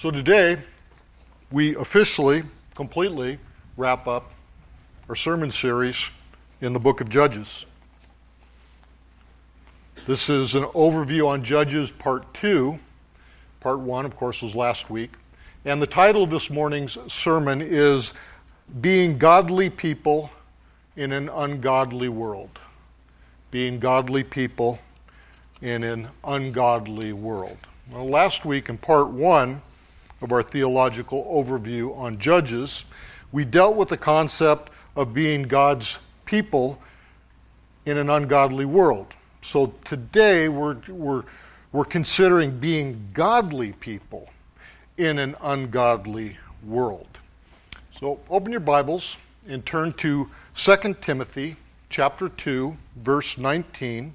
So today, we officially, completely wrap up our sermon series in the book of Judges. This is an overview on Judges, part two. Part one, of course, was last week. And the title of this morning's sermon is Being Godly People in an Ungodly World. Being Godly People in an Ungodly World. Well, last week, in part one of our theological overview on Judges, we dealt with the concept of being God's people in an ungodly world. So today we're, we're, we're considering being godly people in an ungodly world. So open your Bibles and turn to 2 Timothy chapter 2 verse 19.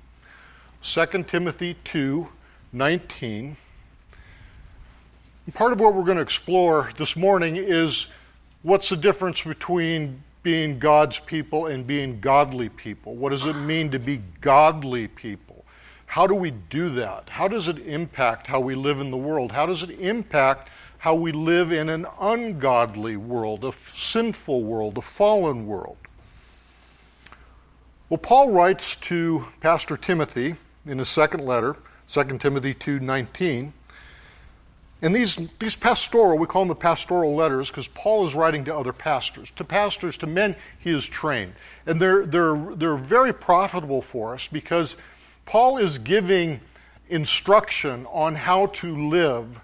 2 Timothy 2 19. Part of what we're going to explore this morning is what's the difference between being God's people and being godly people? What does it mean to be godly people? How do we do that? How does it impact how we live in the world? How does it impact how we live in an ungodly world, a sinful world, a fallen world? Well, Paul writes to Pastor Timothy in his second letter, 2 Timothy 2:19, and these, these pastoral, we call them the pastoral letters because Paul is writing to other pastors, to pastors, to men he has trained. And they're, they're, they're very profitable for us because Paul is giving instruction on how to live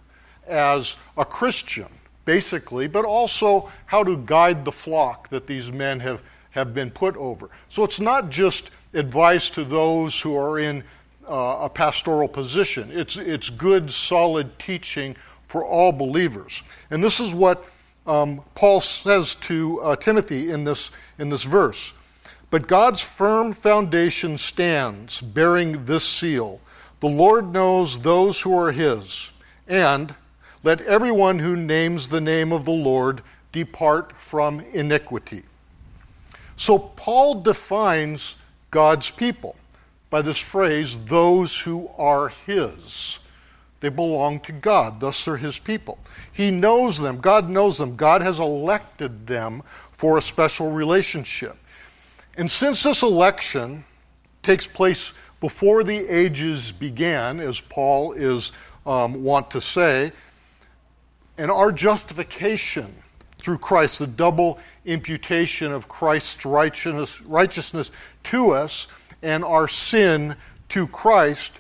as a Christian, basically, but also how to guide the flock that these men have, have been put over. So it's not just advice to those who are in uh, a pastoral position. It's, it's good, solid teaching for all believers. And this is what um, Paul says to uh, Timothy in this, in this verse. But God's firm foundation stands, bearing this seal The Lord knows those who are his, and let everyone who names the name of the Lord depart from iniquity. So Paul defines God's people by this phrase, those who are his. They belong to God, thus they're his people. He knows them, God knows them, God has elected them for a special relationship. And since this election takes place before the ages began, as Paul is um, want to say, and our justification through Christ, the double imputation of Christ's righteousness, righteousness to us, and our sin to Christ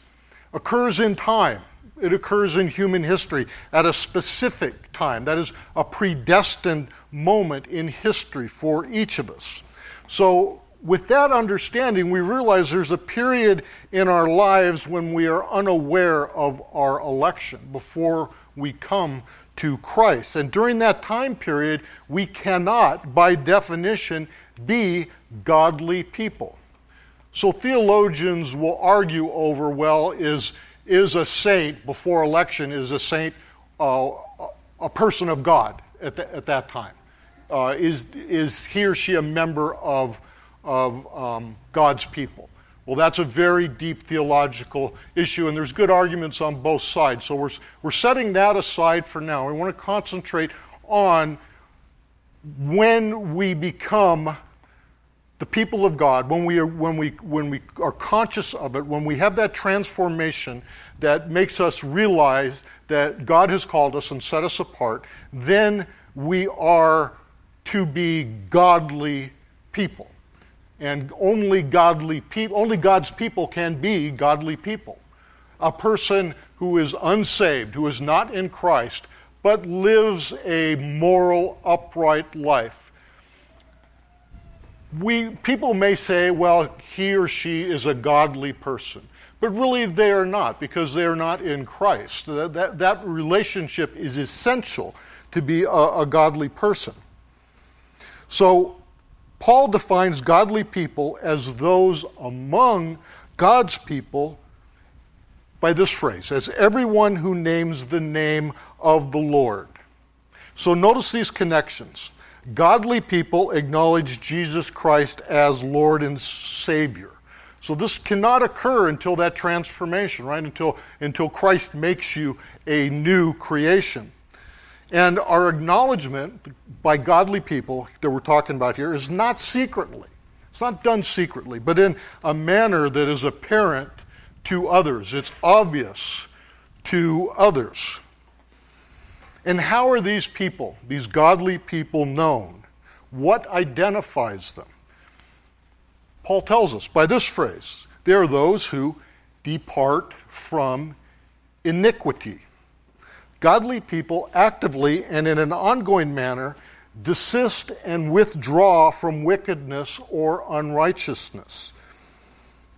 occurs in time. It occurs in human history at a specific time. That is a predestined moment in history for each of us. So, with that understanding, we realize there's a period in our lives when we are unaware of our election before we come to Christ. And during that time period, we cannot, by definition, be godly people. So theologians will argue over well, is, is a saint before election, is a saint uh, a person of God at, the, at that time? Uh, is, is he or she a member of, of um, God's people? Well, that's a very deep theological issue, and there's good arguments on both sides. So we're, we're setting that aside for now. We want to concentrate on when we become the people of God, when we, are, when, we, when we are conscious of it, when we have that transformation that makes us realize that God has called us and set us apart, then we are to be godly people. And only godly people, only God's people can be godly people. A person who is unsaved, who is not in Christ, but lives a moral, upright life we, people may say, well, he or she is a godly person. But really, they are not because they are not in Christ. That, that, that relationship is essential to be a, a godly person. So, Paul defines godly people as those among God's people by this phrase as everyone who names the name of the Lord. So, notice these connections. Godly people acknowledge Jesus Christ as Lord and Savior. So this cannot occur until that transformation, right? Until, until Christ makes you a new creation. And our acknowledgement by godly people that we're talking about here is not secretly. It's not done secretly, but in a manner that is apparent to others. It's obvious to others. And how are these people, these godly people, known? What identifies them? Paul tells us by this phrase they are those who depart from iniquity. Godly people actively and in an ongoing manner desist and withdraw from wickedness or unrighteousness.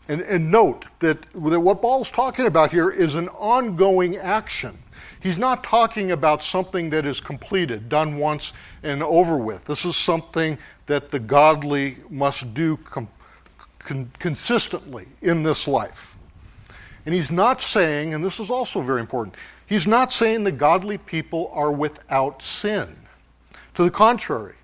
And, and note that, that what Paul's talking about here is an ongoing action. He's not talking about something that is completed, done once and over with. This is something that the godly must do com- con- consistently in this life. And he's not saying, and this is also very important, he's not saying the godly people are without sin. To the contrary,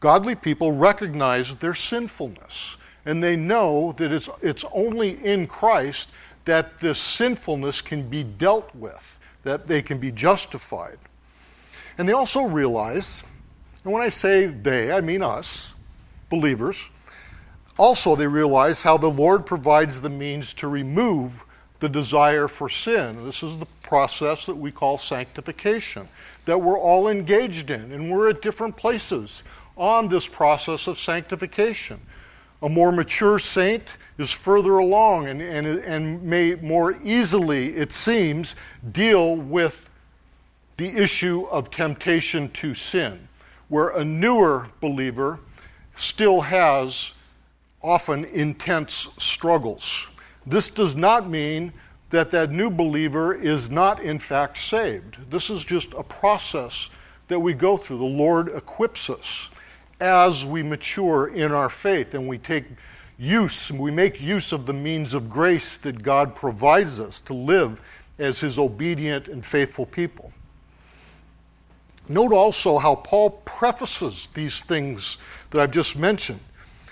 godly people recognize their sinfulness and they know that it's, it's only in Christ that this sinfulness can be dealt with that they can be justified. And they also realize, and when I say they, I mean us, believers, also they realize how the Lord provides the means to remove the desire for sin. This is the process that we call sanctification, that we're all engaged in, and we're at different places on this process of sanctification. A more mature saint is further along and, and, and may more easily, it seems, deal with the issue of temptation to sin, where a newer believer still has often intense struggles. This does not mean that that new believer is not in fact saved. This is just a process that we go through. The Lord equips us as we mature in our faith and we take use, we make use of the means of grace that God provides us to live as his obedient and faithful people. Note also how Paul prefaces these things that I've just mentioned.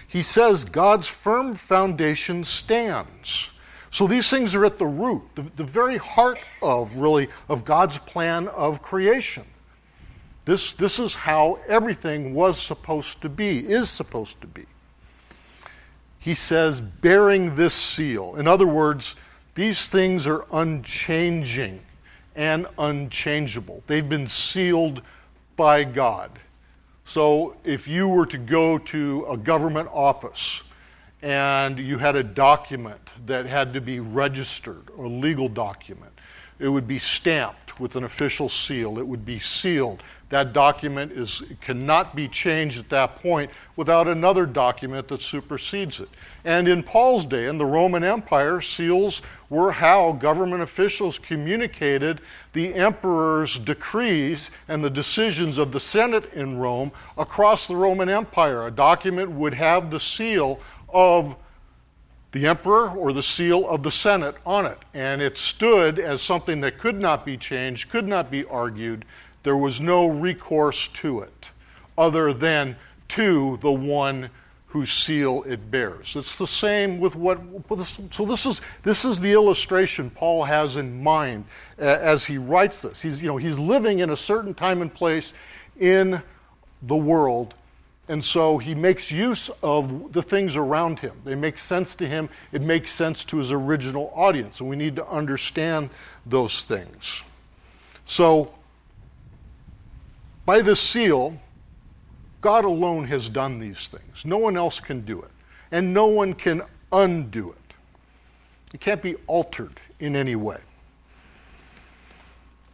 He says God's firm foundation stands. So these things are at the root, the, the very heart of really of God's plan of creation. This, this is how everything was supposed to be, is supposed to be. He says, bearing this seal. In other words, these things are unchanging and unchangeable. They've been sealed by God. So if you were to go to a government office and you had a document that had to be registered, a legal document, it would be stamped with an official seal, it would be sealed that document is, cannot be changed at that point without another document that supersedes it. And in Paul's day, in the Roman Empire, seals were how government officials communicated the emperor's decrees and the decisions of the Senate in Rome across the Roman Empire. A document would have the seal of the emperor or the seal of the Senate on it. And it stood as something that could not be changed, could not be argued, there was no recourse to it other than to the one whose seal it bears. It's the same with what. So this is this is the illustration Paul has in mind uh, as he writes this. He's you know he's living in a certain time and place in the world, and so he makes use of the things around him. They make sense to him. It makes sense to his original audience, and we need to understand those things. So by this seal, God alone has done these things. No one else can do it. And no one can undo it. It can't be altered in any way.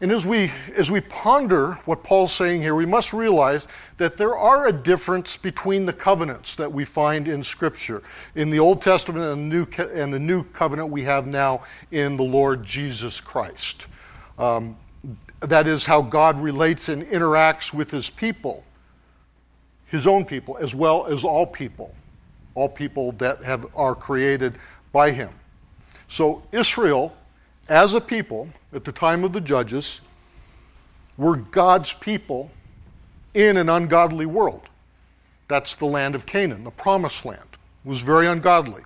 And as we, as we ponder what Paul's saying here, we must realize that there are a difference between the covenants that we find in Scripture, in the Old Testament and the New, and the new covenant we have now in the Lord Jesus Christ. Um, that is how God relates and interacts with his people, his own people, as well as all people, all people that have, are created by him. So, Israel, as a people, at the time of the judges, were God's people in an ungodly world. That's the land of Canaan, the promised land. It was very ungodly.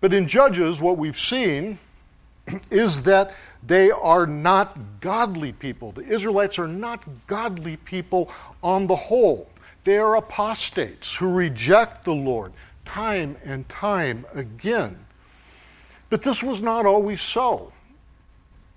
But in Judges, what we've seen is that they are not godly people. The Israelites are not godly people on the whole. They are apostates who reject the Lord time and time again. But this was not always so.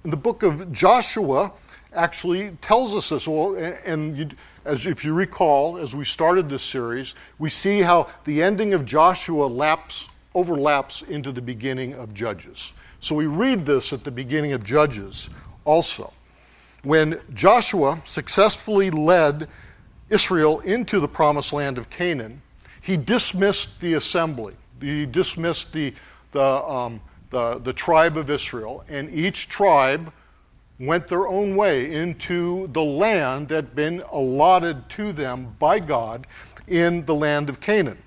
In the book of Joshua, actually tells us this. Well, and you, as if you recall, as we started this series, we see how the ending of Joshua laps, overlaps into the beginning of Judges. So we read this at the beginning of Judges also. When Joshua successfully led Israel into the promised land of Canaan, he dismissed the assembly. He dismissed the, the, um, the, the tribe of Israel, and each tribe went their own way into the land that had been allotted to them by God in the land of Canaan.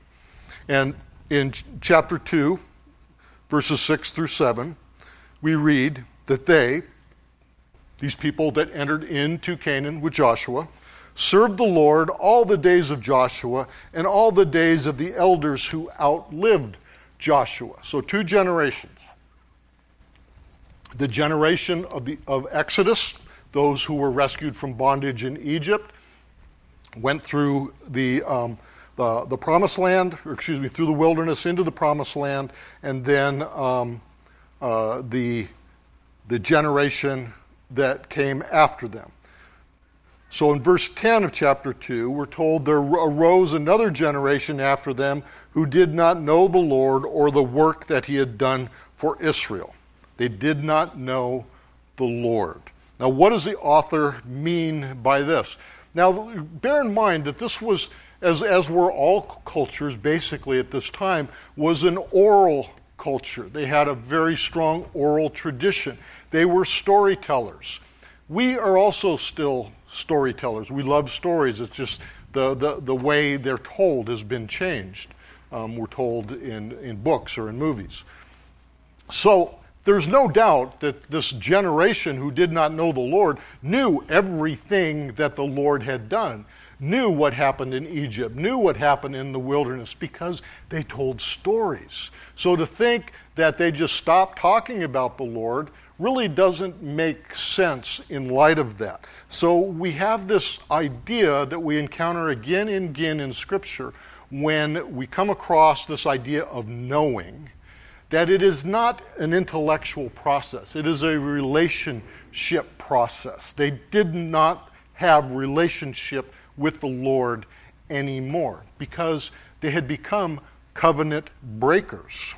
And in chapter 2, verses 6 through 7, we read that they, these people that entered into Canaan with Joshua, served the Lord all the days of Joshua and all the days of the elders who outlived Joshua. So, two generations the generation of, the, of Exodus, those who were rescued from bondage in Egypt, went through the, um, the, the, promised land, or excuse me, through the wilderness into the promised land, and then um, uh, the, the generation that came after them. So in verse 10 of chapter 2, we're told there arose another generation after them who did not know the Lord or the work that he had done for Israel. They did not know the Lord. Now, what does the author mean by this? Now, bear in mind that this was, as, as were all cultures basically at this time, was an oral culture. They had a very strong oral tradition. They were storytellers. We are also still storytellers. We love stories. It's just the, the, the way they're told has been changed. Um, we're told in, in books or in movies. So, there's no doubt that this generation who did not know the Lord knew everything that the Lord had done, knew what happened in Egypt, knew what happened in the wilderness because they told stories. So to think that they just stopped talking about the Lord really doesn't make sense in light of that. So we have this idea that we encounter again and again in Scripture when we come across this idea of knowing that it is not an intellectual process, it is a relationship process. They did not have relationship with the Lord anymore because they had become covenant breakers.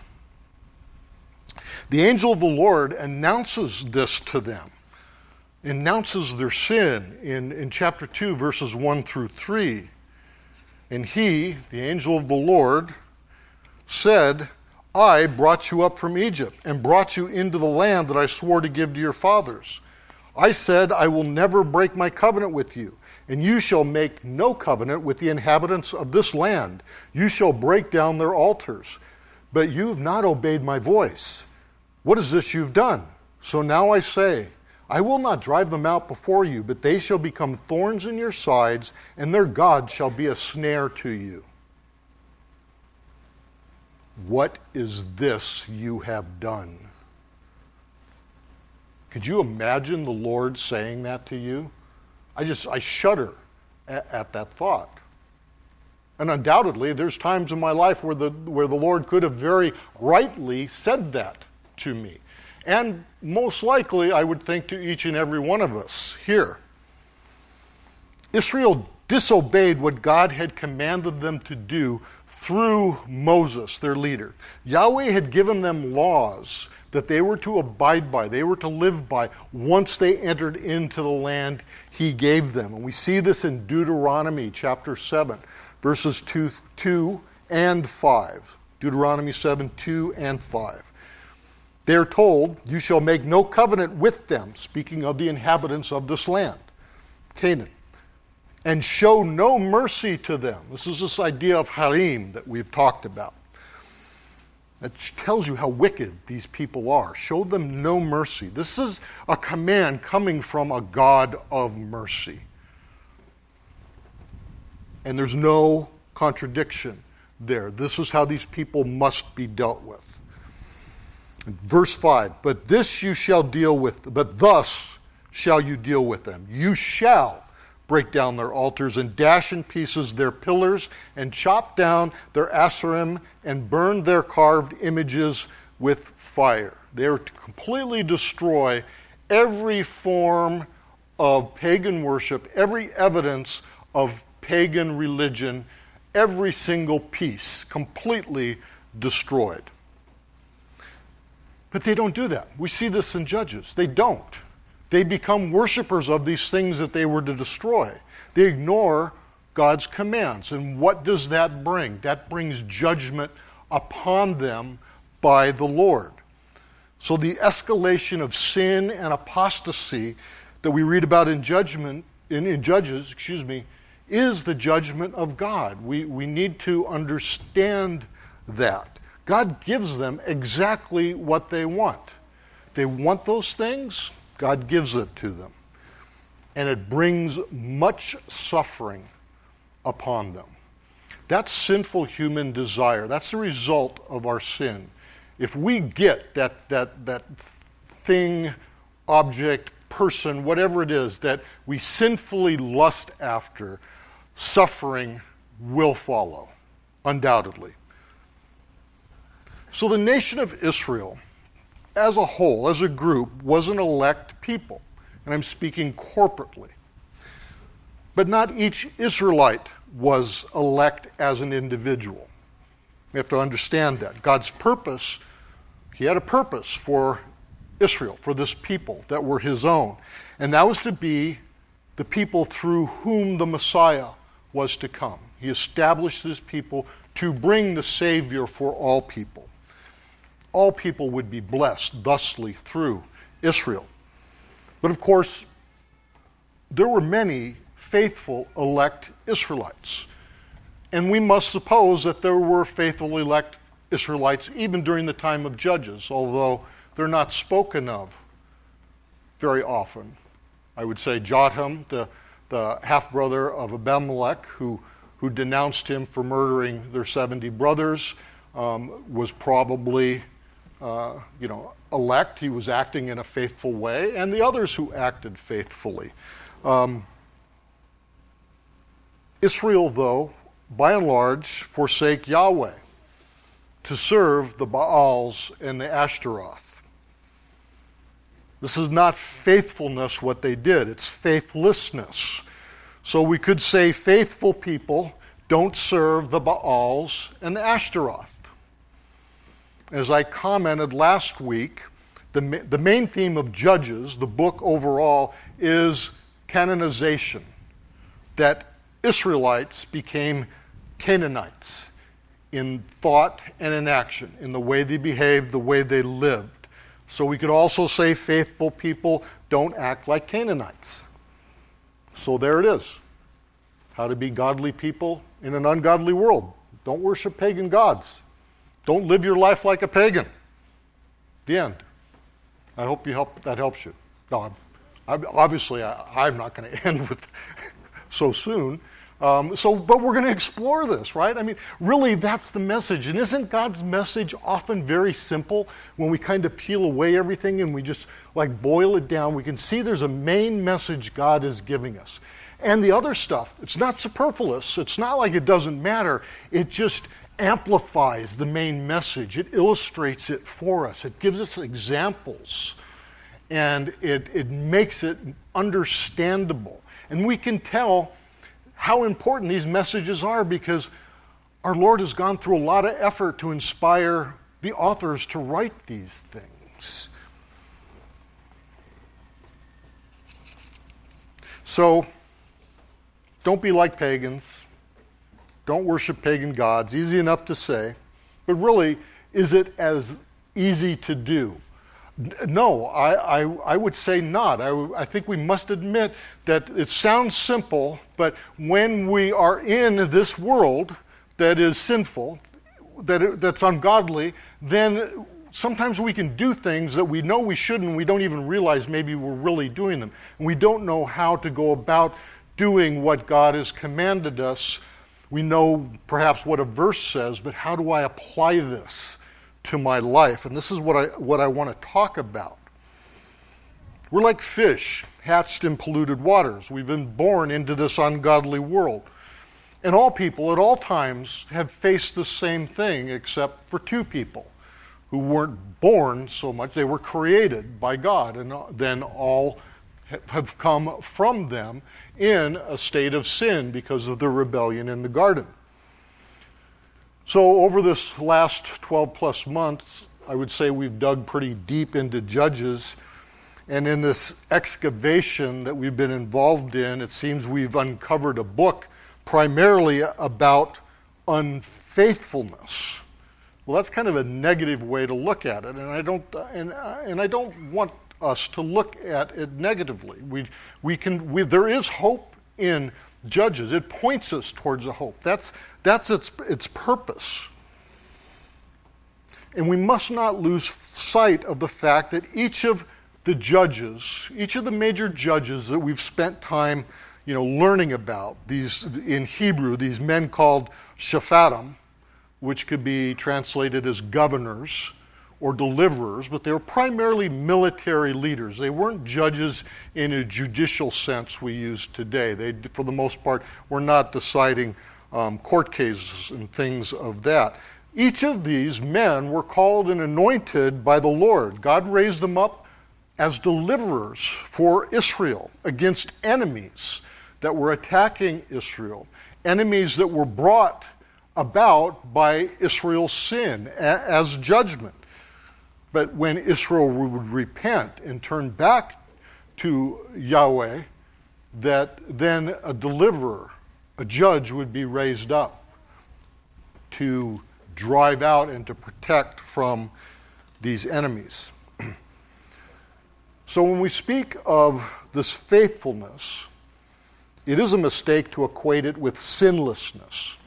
The angel of the Lord announces this to them, announces their sin in, in chapter 2, verses 1 through 3. And he, the angel of the Lord, said, I brought you up from Egypt and brought you into the land that I swore to give to your fathers. I said, I will never break my covenant with you, and you shall make no covenant with the inhabitants of this land. You shall break down their altars. But you've not obeyed my voice. What is this you've done? So now I say, I will not drive them out before you, but they shall become thorns in your sides, and their God shall be a snare to you. What is this you have done? Could you imagine the Lord saying that to you? I just, I shudder at, at, that thought. And undoubtedly, there's times in my life where the, where the Lord could have very rightly said that to me. And most likely, I would think to each and every one of us here. Israel disobeyed what God had commanded them to do through Moses, their leader. Yahweh had given them laws that they were to abide by, they were to live by once they entered into the land he gave them. And we see this in Deuteronomy chapter 7, verses 2, 2 and 5. Deuteronomy 7, 2 and 5. They are told, You shall make no covenant with them, speaking of the inhabitants of this land, Canaan and show no mercy to them. This is this idea of harim that we've talked about. It tells you how wicked these people are. Show them no mercy. This is a command coming from a God of mercy. And there's no contradiction there. This is how these people must be dealt with. Verse 5 But this you shall deal with, but thus shall you deal with them. You shall break down their altars and dash in pieces their pillars and chop down their Asherim and burn their carved images with fire. They are to completely destroy every form of pagan worship, every evidence of pagan religion, every single piece completely destroyed. But they don't do that. We see this in Judges. They don't. They become worshippers of these things that they were to destroy. They ignore God's commands. And what does that bring? That brings judgment upon them by the Lord. So the escalation of sin and apostasy that we read about in judgment in, in Judges, excuse me, is the judgment of God. We, we need to understand that. God gives them exactly what they want. They want those things, God gives it to them. And it brings much suffering upon them. That's sinful human desire. That's the result of our sin. If we get that, that, that thing, object, person, whatever it is, that we sinfully lust after, suffering will follow, undoubtedly. So the nation of Israel, as a whole, as a group, was an elect people. And I'm speaking corporately. But not each Israelite was elect as an individual. We have to understand that. God's purpose, He had a purpose for Israel, for this people that were His own. And that was to be the people through whom the Messiah was to come. He established this people to bring the Savior for all people all people would be blessed thusly through Israel. But of course, there were many faithful elect Israelites. And we must suppose that there were faithful elect Israelites even during the time of Judges, although they're not spoken of very often. I would say Jotham, the, the half brother of Abimelech, who, who denounced him for murdering their 70 brothers, um, was probably uh, you know, elect. He was acting in a faithful way, and the others who acted faithfully. Um, Israel, though, by and large, forsake Yahweh to serve the Baals and the Ashtaroth. This is not faithfulness what they did, it's faithlessness. So we could say faithful people don't serve the Baals and the Ashtaroth. As I commented last week, the, the main theme of Judges, the book overall, is Canaanization. That Israelites became Canaanites in thought and in action, in the way they behaved, the way they lived. So we could also say faithful people don't act like Canaanites. So there it is. How to be godly people in an ungodly world. Don't worship pagan gods. Don't live your life like a pagan. The end. I hope you help, that helps you. No, I'm, I'm, obviously, I, am not going to end with so soon. Um, so, but we're going to explore this, right? I mean, really, that's the message. And isn't God's message often very simple when we kind of peel away everything and we just like boil it down? We can see there's a main message God is giving us. And the other stuff, it's not superfluous. It's not like it doesn't matter. It just amplifies the main message, it illustrates it for us, it gives us examples, and it, it makes it understandable. And we can tell how important these messages are because our Lord has gone through a lot of effort to inspire the authors to write these things. So, don't be like pagans. Don't worship pagan gods. Easy enough to say. But really, is it as easy to do? No, I, I, I would say not. I, I think we must admit that it sounds simple, but when we are in this world that is sinful, that that's ungodly, then sometimes we can do things that we know we shouldn't, and we don't even realize maybe we're really doing them. And we don't know how to go about doing what God has commanded us we know perhaps what a verse says, but how do I apply this to my life. And this is what I, what I want to talk about. We're like fish hatched in polluted waters. We've been born into this ungodly world. And all people at all times have faced the same thing, except for two people who weren't born so much. They were created by God, and then all have come from them in a state of sin because of the rebellion in the garden. So, over this last 12 plus months, I would say we've dug pretty deep into Judges. And in this excavation that we've been involved in, it seems we've uncovered a book primarily about unfaithfulness. Well, that's kind of a negative way to look at it, and I don't, and, and I don't want us to look at it negatively. We, we can, we, there is hope in Judges. It points us towards a hope. That's, that's its, its purpose. And we must not lose sight of the fact that each of the judges, each of the major judges that we've spent time you know, learning about, these in Hebrew, these men called Shaphatim, which could be translated as governors or deliverers, but they were primarily military leaders. They weren't judges in a judicial sense we use today. They, for the most part, were not deciding um, court cases and things of that. Each of these men were called and anointed by the Lord. God raised them up as deliverers for Israel against enemies that were attacking Israel, enemies that were brought about by Israel's sin as judgment. But when Israel would repent and turn back to Yahweh, that then a deliverer, a judge, would be raised up to drive out and to protect from these enemies. so when we speak of this faithfulness, it is a mistake to equate it with sinlessness.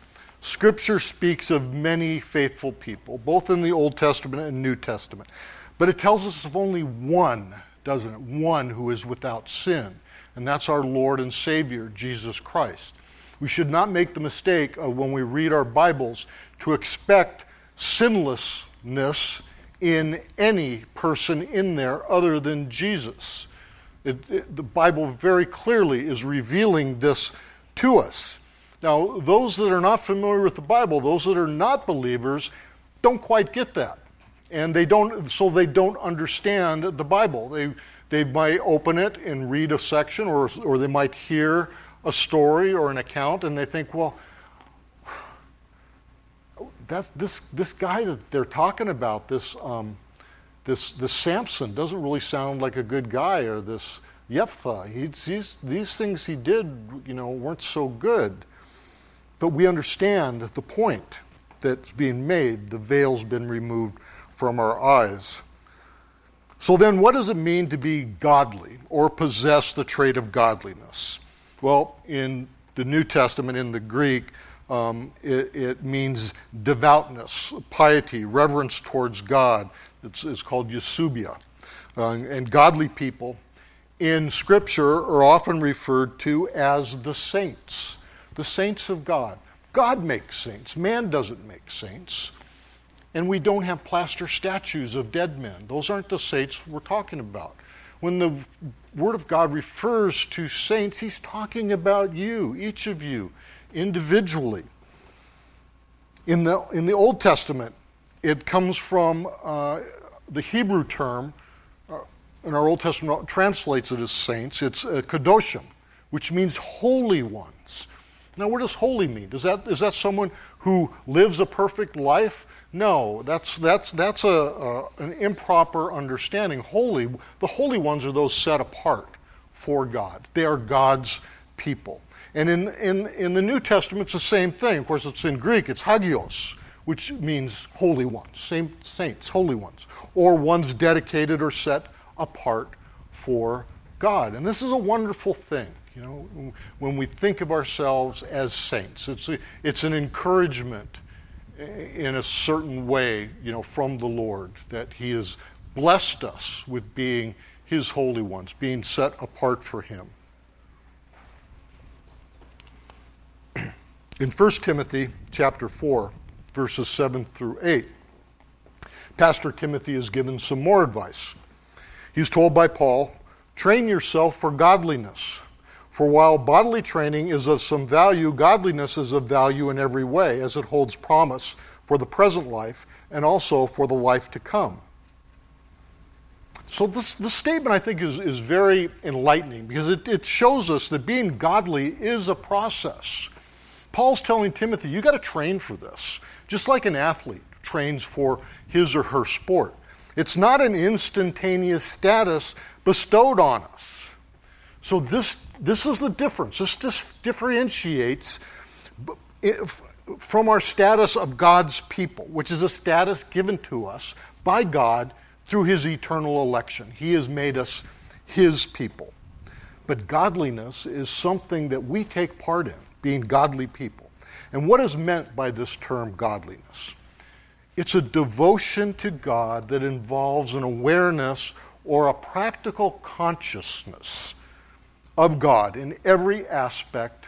Scripture speaks of many faithful people, both in the Old Testament and New Testament. But it tells us of only one, doesn't it? One who is without sin. And that's our Lord and Savior, Jesus Christ. We should not make the mistake of when we read our Bibles to expect sinlessness in any person in there other than Jesus. It, it, the Bible very clearly is revealing this to us. Now, those that are not familiar with the Bible, those that are not believers, don't quite get that. And they don't, so they don't understand the Bible. They, they might open it and read a section, or, or they might hear a story or an account, and they think, well, that's, this, this guy that they're talking about, this, um, this, this Samson, doesn't really sound like a good guy, or this Jephthah, he's, these things he did, you know, weren't so good. But we understand the point that's being made. The veil's been removed from our eyes. So then, what does it mean to be godly or possess the trait of godliness? Well, in the New Testament, in the Greek, um, it, it, means devoutness, piety, reverence towards God. It's, it's called eusebeia. Uh, and godly people in Scripture are often referred to as the saints the saints of God. God makes saints, man doesn't make saints. And we don't have plaster statues of dead men. Those aren't the saints we're talking about. When the Word of God refers to saints, He's talking about you, each of you, individually. In the, in the Old Testament, it comes from uh, the Hebrew term, uh, in our Old Testament translates it as saints. It's uh, kadoshim, which means holy ones. Now, what does holy mean? Is that, is that someone who lives a perfect life? No, that's, that's, that's a, a, an improper understanding. Holy, the holy ones are those set apart for God. They are God's people. And in, in, in the New Testament, it's the same thing. Of course, it's in Greek, it's hagios, which means holy ones, same saints, holy ones, or ones dedicated or set apart for God. And this is a wonderful thing. You know, when we think of ourselves as saints, it's, a, it's an encouragement eh, in a certain way, you know, from the Lord that He has blessed us with being His holy ones, being set apart for Him. In 1 Timothy chapter 4, verses 7 through 8, Pastor Timothy is given some more advice. He's told by Paul, train yourself for godliness. For while bodily training is of some value, godliness is of value in every way, as it holds promise for the present life and also for the life to come. So, this, this statement I think is, is very enlightening because it, it shows us that being godly is a process. Paul's telling Timothy, you got to train for this, just like an athlete trains for his or her sport. It's not an instantaneous status bestowed on us. So, this, this is the difference. This, this differentiates from our status of God's people, which is a status given to us by God through his eternal election. He has made us his people. But godliness is something that we take part in, being godly people. And what is meant by this term godliness? It's a devotion to God that involves an awareness or a practical consciousness of God in every aspect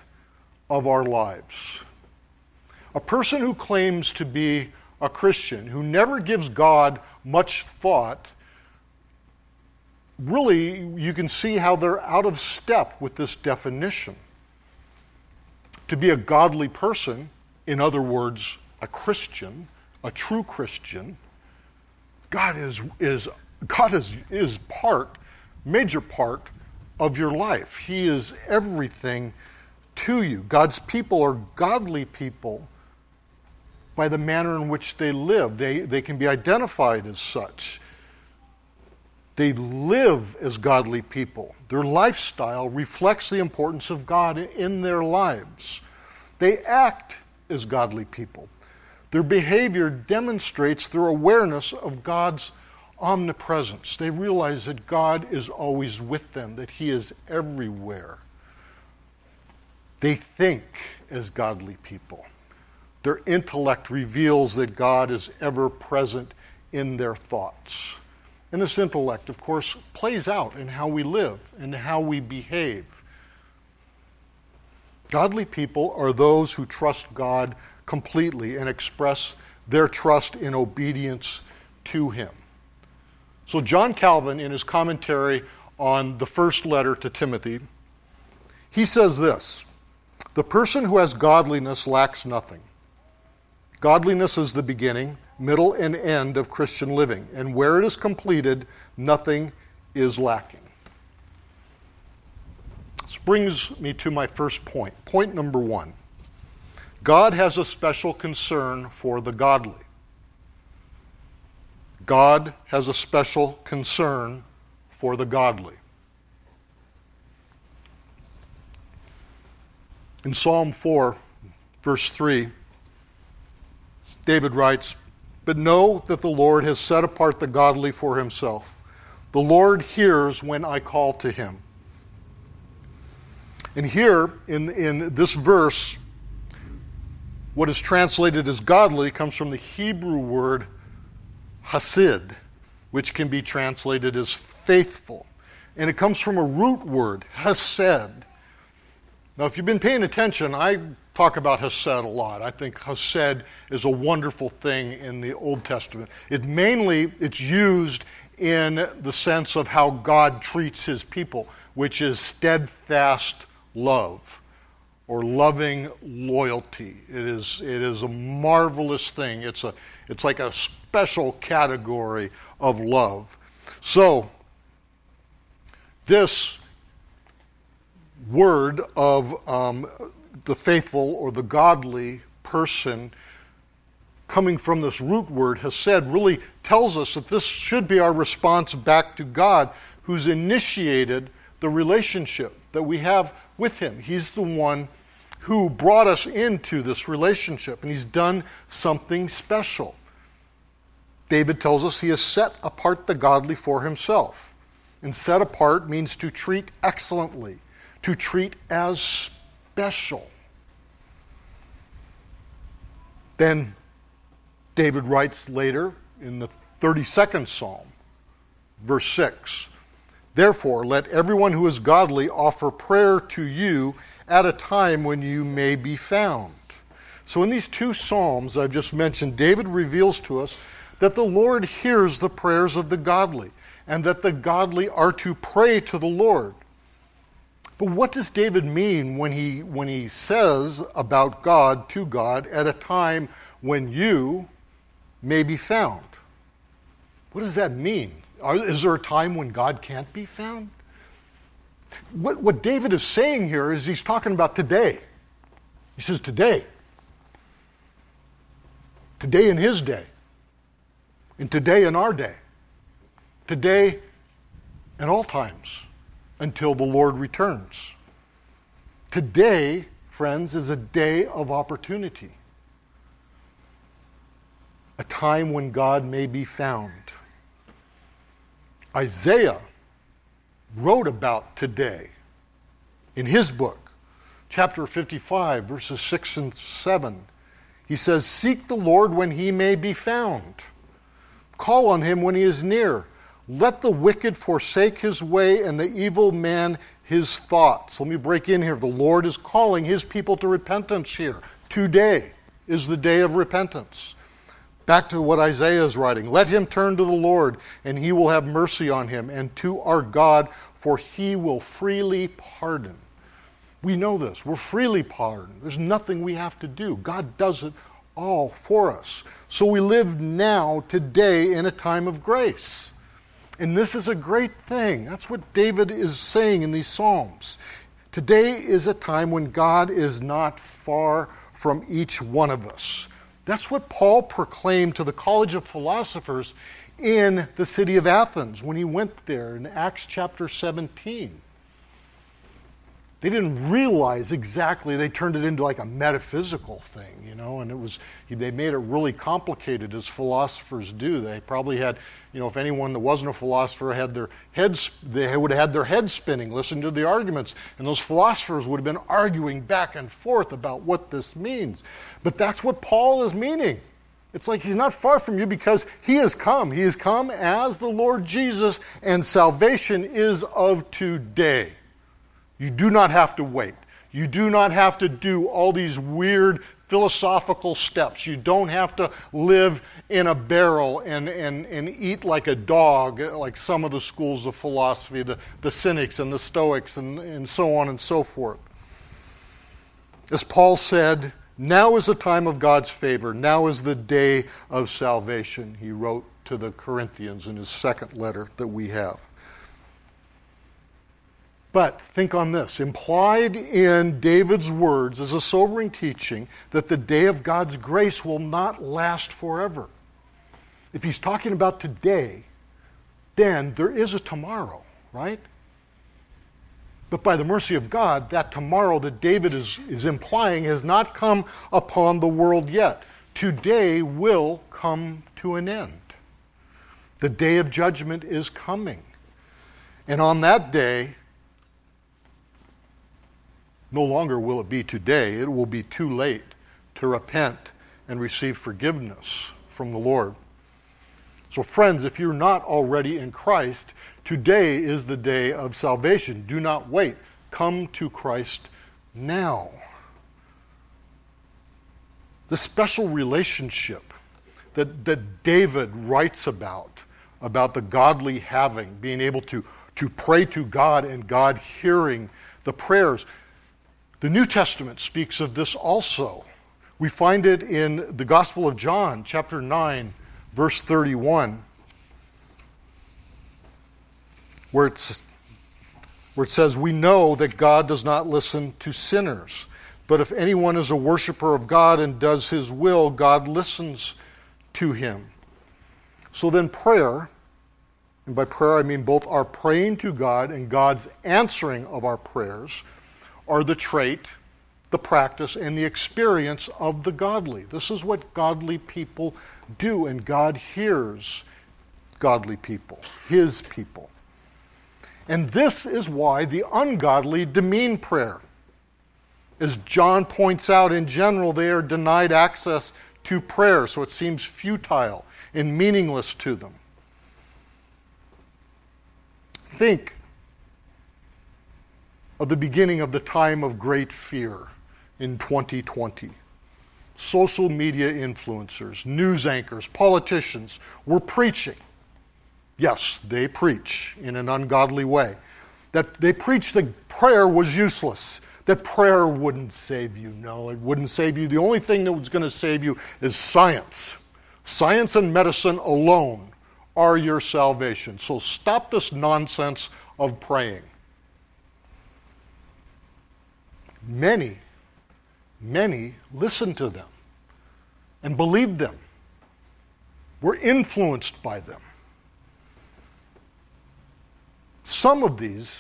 of our lives. A person who claims to be a Christian, who never gives God much thought, really you can see how they're out of step with this definition. To be a godly person, in other words, a Christian, a true Christian, God is, is, God is, is part, major part of your life. He is everything to you. God's people are godly people by the manner in which they live. They, they can be identified as such. They live as godly people. Their lifestyle reflects the importance of God in their lives. They act as godly people. Their behavior demonstrates their awareness of God's omnipresence. They realize that God is always with them, that He is everywhere. They think as godly people. Their intellect reveals that God is ever present in their thoughts. And this intellect, of course, plays out in how we live and how we behave. Godly people are those who trust God completely and express their trust in obedience to Him. So, John Calvin, in his commentary on the first letter to Timothy, he says this The person who has godliness lacks nothing. Godliness is the beginning, middle, and end of Christian living, and where it is completed, nothing is lacking. This brings me to my first point. Point number one God has a special concern for the godly. God has a special concern for the godly. In Psalm 4, verse 3, David writes, But know that the Lord has set apart the godly for himself. The Lord hears when I call to him. And here, in, in this verse, what is translated as godly comes from the Hebrew word hasid, which can be translated as faithful. And it comes from a root word, hesed. Now, if you've been paying attention, I talk about Hesed a lot. I think Hesed is a wonderful thing in the Old Testament. It mainly it's used in the sense of how God treats his people, which is steadfast love or loving loyalty. It is, it is a marvelous thing. It's, a, it's like a special category of love. So, this word of um, the faithful or the godly person coming from this root word hesed really tells us that this should be our response back to God who's initiated the relationship that we have with him. He's the one who brought us into this relationship and he's done something special. David tells us he has set apart the godly for himself. And set apart means to treat excellently, to treat as special. Then David writes later in the 32nd Psalm, verse 6 Therefore, let everyone who is godly offer prayer to you at a time when you may be found. So, in these two Psalms I've just mentioned, David reveals to us that the Lord hears the prayers of the godly, and that the godly are to pray to the Lord. But what does David mean when he, when he says about God to God at a time when you may be found? What does that mean? Is there a time when God can't be found? What, what David is saying here is he's talking about today. He says, today. Today in his day. And today in our day. Today at all times until the Lord returns. Today, friends, is a day of opportunity, a time when God may be found. Isaiah wrote about today in his book, chapter 55, verses 6 and 7. He says, Seek the Lord when he may be found, call on him when he is near. Let the wicked forsake his way and the evil man his thoughts. Let me break in here. The Lord is calling his people to repentance here. Today is the day of repentance. Back to what Isaiah is writing. Let him turn to the Lord, and he will have mercy on him, and to our God, for he will freely pardon. We know this. We're freely pardoned. There's nothing we have to do. God does it all for us. So we live now, today, in a time of grace. And this is a great thing. That's what David is saying in these Psalms. Today is a time when God is not far from each one of us. That's what Paul proclaimed to the College of Philosophers in the city of Athens when he went there in Acts chapter 17. They didn't realize exactly, they turned it into like a metaphysical thing, you know, and it was, they made it really complicated as philosophers do. They probably had you know, if anyone that wasn't a philosopher had their heads, they would have had their heads spinning, listening to the arguments, and those philosophers would have been arguing back and forth about what this means. But that's what Paul is meaning. It's like he's not far from you because he has come. He has come as the Lord Jesus, and salvation is of today. You do not have to wait. You do not have to do all these weird philosophical steps. You don't have to live in a barrel and, and, and eat like a dog, like some of the schools of philosophy, the, the Cynics and the Stoics, and, and so on and so forth. As Paul said, now is the time of God's favor. Now is the day of salvation, he wrote to the Corinthians in his second letter that we have. But think on this implied in David's words is a sobering teaching that the day of God's grace will not last forever. If he's talking about today, then there is a tomorrow, right? But by the mercy of God, that tomorrow that David is, is implying has not come upon the world yet. Today will come to an end. The day of judgment is coming. And on that day, no longer will it be today, it will be too late to repent and receive forgiveness from the Lord. So, friends, if you're not already in Christ, today is the day of salvation. Do not wait. Come to Christ now. The special relationship that, that David writes about, about the godly having, being able to, to pray to God and God hearing the prayers, the New Testament speaks of this also. We find it in the Gospel of John, chapter 9, verse 31, where, it's, where it says, We know that God does not listen to sinners, but if anyone is a worshiper of God and does his will, God listens to him. So then, prayer, and by prayer I mean both our praying to God and God's answering of our prayers are the trait, the practice, and the experience of the godly. This is what godly people do, and God hears godly people, His people. And this is why the ungodly demean prayer. As John points out, in general, they are denied access to prayer, so it seems futile and meaningless to them. Think of the beginning of the time of great fear in 2020. social media influencers, news anchors, politicians were preaching. Yes, they preach in an ungodly way. That they preach that prayer was useless, that prayer wouldn't save you. No, it wouldn't save you. The only thing that was going to save you is science. Science and medicine alone are your salvation. So stop this nonsense of praying. Many, many listened to them and believed them, were influenced by them. Some of these,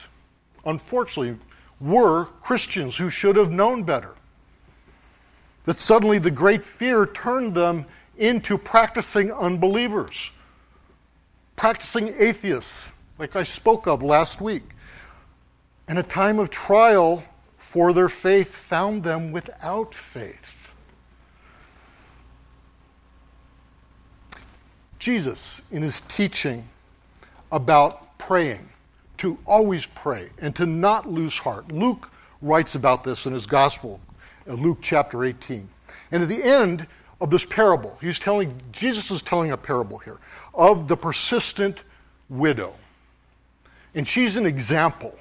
unfortunately, were Christians who should have known better. That suddenly the great fear turned them into practicing unbelievers, practicing atheists, like I spoke of last week. And a time of trial for their faith found them without faith. Jesus, in his teaching about praying, to always pray and to not lose heart. Luke writes about this in his gospel, uh, Luke chapter 18. And at the end of this parable, he's telling, Jesus is telling a parable here of the persistent widow. And she's an example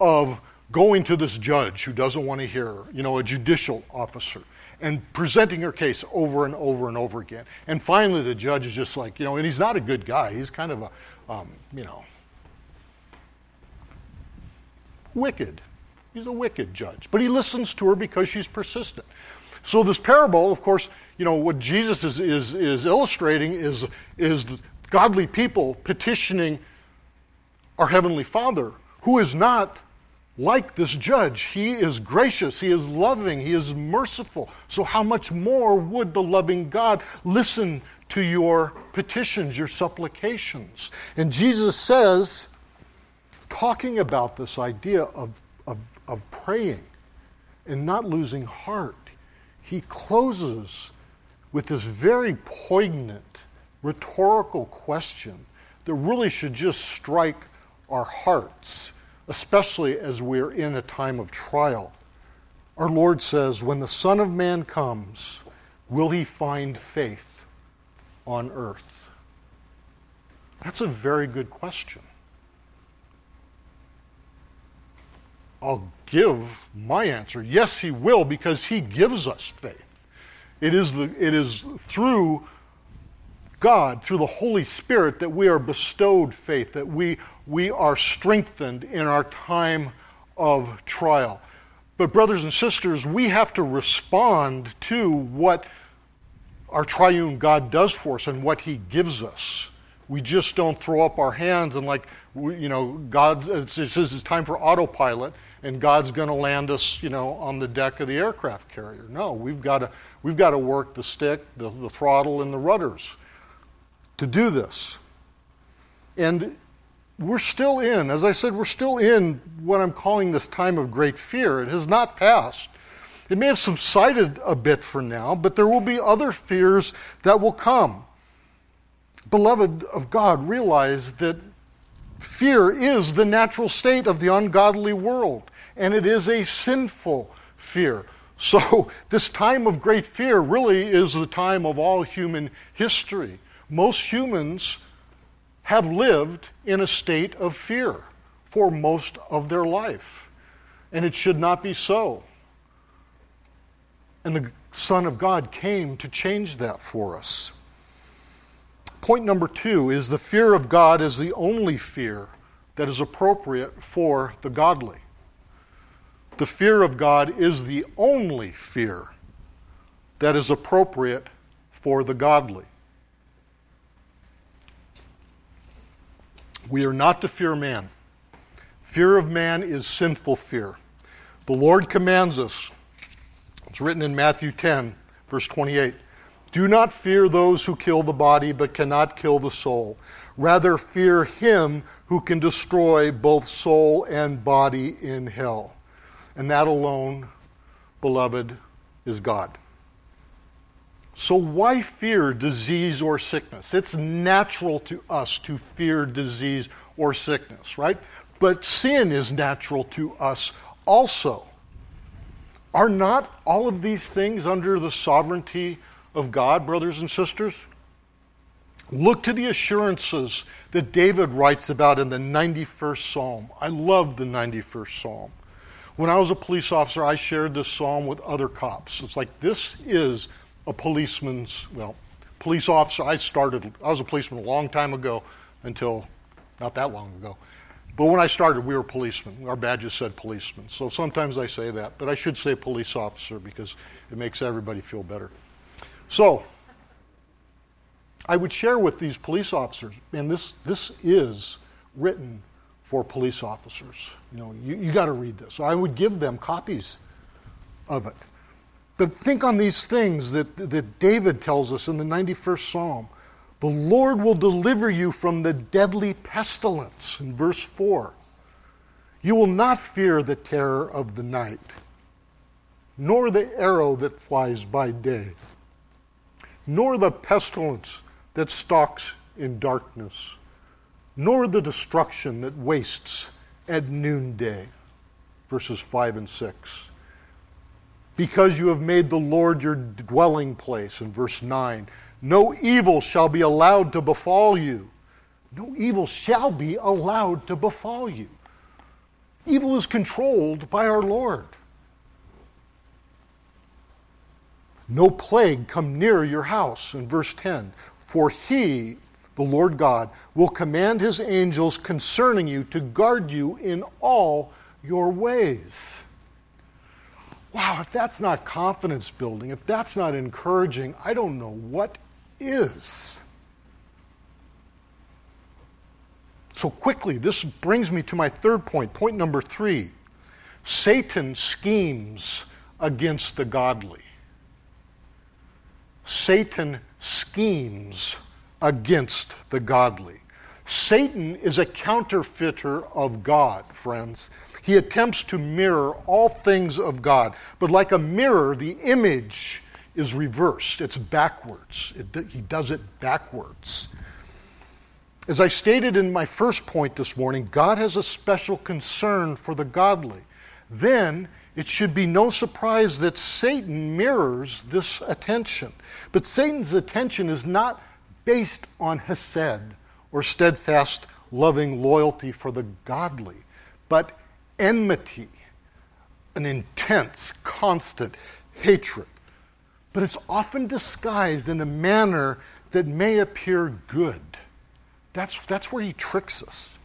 of going to this judge who doesn't want to hear her, you know, a judicial officer, and presenting her case over and over and over again. And finally, the judge is just like, you know, and he's not a good guy. He's kind of a, um, you know, wicked. He's a wicked judge. But he listens to her because she's persistent. So this parable, of course, you know, what Jesus is, is, is illustrating is, is godly people petitioning our Heavenly Father, who is not like this judge. He is gracious, he is loving, he is merciful. So, how much more would the loving God listen to your petitions, your supplications? And Jesus says, talking about this idea of, of, of praying and not losing heart, he closes with this very poignant rhetorical question that really should just strike our hearts, especially as we're in a time of trial. Our Lord says, When the Son of Man comes, will he find faith on earth? That's a very good question. I'll give my answer. Yes, He will, because He gives us faith. It is, the, it is through God, through the Holy Spirit, that we are bestowed faith, that we, we are strengthened in our time of trial. But, brothers and sisters, we have to respond to what our triune God does for us and what He gives us. We just don't throw up our hands and, like, you know, God, it says it's time for autopilot and God's going to land us, you know, on the deck of the aircraft carrier. No, we've got to, we've got to work the stick, the, the throttle, and the rudders to do this. And we're still in, as I said, we're still in what I'm calling this time of great fear. It has not passed. It may have subsided a bit for now, but there will be other fears that will come. Beloved of God, realize that Fear is the natural state of the ungodly world, and it is a sinful fear. So, this time of great fear really is the time of all human history. Most humans have lived in a state of fear for most of their life, and it should not be so. And the Son of God came to change that for us. Point number two is the fear of God is the only fear that is appropriate for the godly. The fear of God is the only fear that is appropriate for the godly. We are not to fear man. Fear of man is sinful fear. The Lord commands us. It's written in Matthew 10, verse 28. Do not fear those who kill the body but cannot kill the soul. Rather, fear him who can destroy both soul and body in hell. And that alone, beloved, is God. So, why fear disease or sickness? It's natural to us to fear disease or sickness, right? But sin is natural to us also. Are not all of these things under the sovereignty of God, brothers and sisters? Look to the assurances that David writes about in the 91st Psalm. I love the 91st Psalm. When I was a police officer, I shared this psalm with other cops. It's like this is a policeman's, well, police officer. I started, I was a policeman a long time ago until not that long ago. But when I started, we were policemen. Our badges said policemen. So sometimes I say that, but I should say police officer because it makes everybody feel better. So I would share with these police officers, and this, this is written for police officers. You know, you, you got to read this. So I would give them copies of it. But think on these things that, that David tells us in the 91st Psalm. The Lord will deliver you from the deadly pestilence, in verse 4. You will not fear the terror of the night, nor the arrow that flies by day, nor the pestilence that stalks in darkness, nor the destruction that wastes at noonday. Verses 5 and 6. Because you have made the Lord your dwelling place, in verse 9 no evil shall be allowed to befall you. No evil shall be allowed to befall you. Evil is controlled by our Lord. No plague come near your house, in verse 10. For he, the Lord God, will command his angels concerning you to guard you in all your ways. Wow, if that's not confidence building, if that's not encouraging, I don't know what is. So, quickly, this brings me to my third point, point number three. Satan schemes against the godly. Satan schemes against the godly. Satan is a counterfeiter of God, friends. He attempts to mirror all things of God. But like a mirror, the image is reversed, it's backwards. It, he does it backwards. As I stated in my first point this morning, God has a special concern for the godly. Then it should be no surprise that Satan mirrors this attention. But Satan's attention is not based on hesed or steadfast, loving loyalty for the godly, but enmity, an intense, constant hatred but it's often disguised in a manner that may appear good. That's, that's where he tricks us.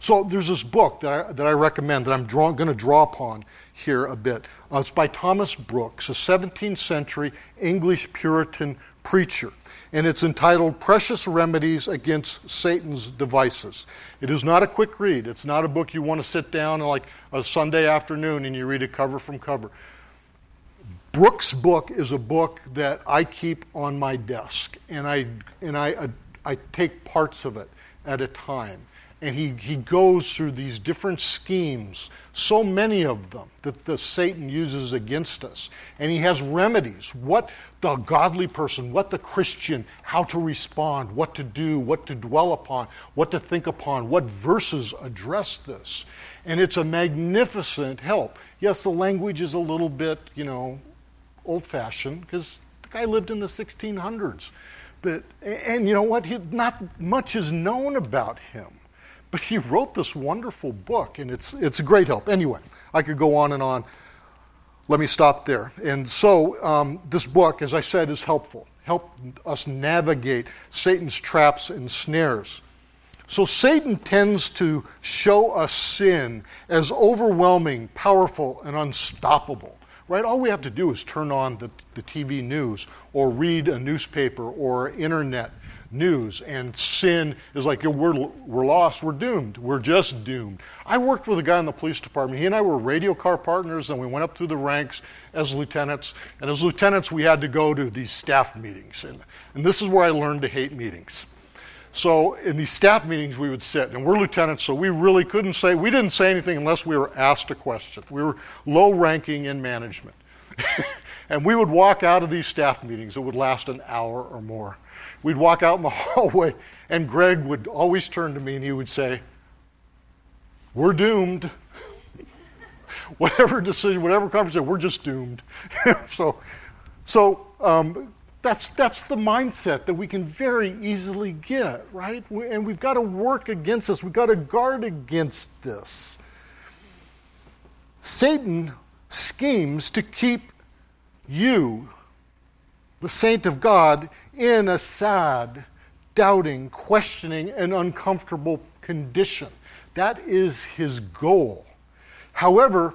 So there's this book that I, that I recommend that I'm going to draw upon here a bit. Uh, it's by Thomas Brooks, a 17th century English Puritan preacher. And it's entitled Precious Remedies Against Satan's Devices. It is not a quick read. It's not a book you want to sit down like a Sunday afternoon and you read it cover from cover. Brooks' book is a book that I keep on my desk, and I and I uh, I take parts of it at a time. And he, he goes through these different schemes, so many of them that the Satan uses against us. And he has remedies. What the godly person, what the Christian, how to respond, what to do, what to dwell upon, what to think upon, what verses address this. And it's a magnificent help. Yes, the language is a little bit, you know, old fashioned because the guy lived in the 1600s. But, and you know what? He, not much is known about him. But he wrote this wonderful book, and it's, it's a great help. Anyway, I could go on and on. Let me stop there. And so, um, this book, as I said, is helpful. Help us navigate Satan's traps and snares. So, Satan tends to show us sin as overwhelming, powerful, and unstoppable right? All we have to do is turn on the, the TV news or read a newspaper or internet news, and sin is like, we're, we're lost, we're doomed, we're just doomed. I worked with a guy in the police department. He and I were radio car partners, and we went up through the ranks as lieutenants. And as lieutenants, we had to go to these staff meetings. And, and this is where I learned to hate meetings. So in these staff meetings, we would sit, and we're lieutenants, so we really couldn't say, we didn't say anything unless we were asked a question. We were low ranking in management. and we would walk out of these staff meetings, it would last an hour or more. We'd walk out in the hallway, and Greg would always turn to me and he would say, We're doomed. whatever decision, whatever conversation, we're just doomed. so, so um, that's, that's the mindset that we can very easily get, right? And we've got to work against this. We've got to guard against this. Satan schemes to keep you, the saint of God, in a sad, doubting, questioning, and uncomfortable condition. That is his goal. However,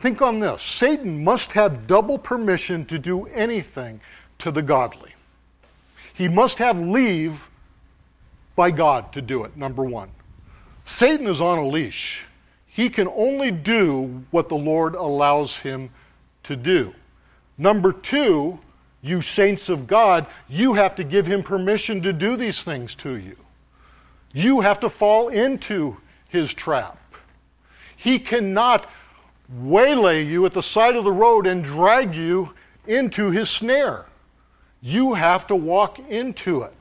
think on this Satan must have double permission to do anything to the godly. He must have leave by God to do it, number one. Satan is on a leash. He can only do what the Lord allows him to do. Number two, you saints of God, you have to give him permission to do these things to you. You have to fall into his trap. He cannot waylay you at the side of the road and drag you into his snare. You have to walk into it.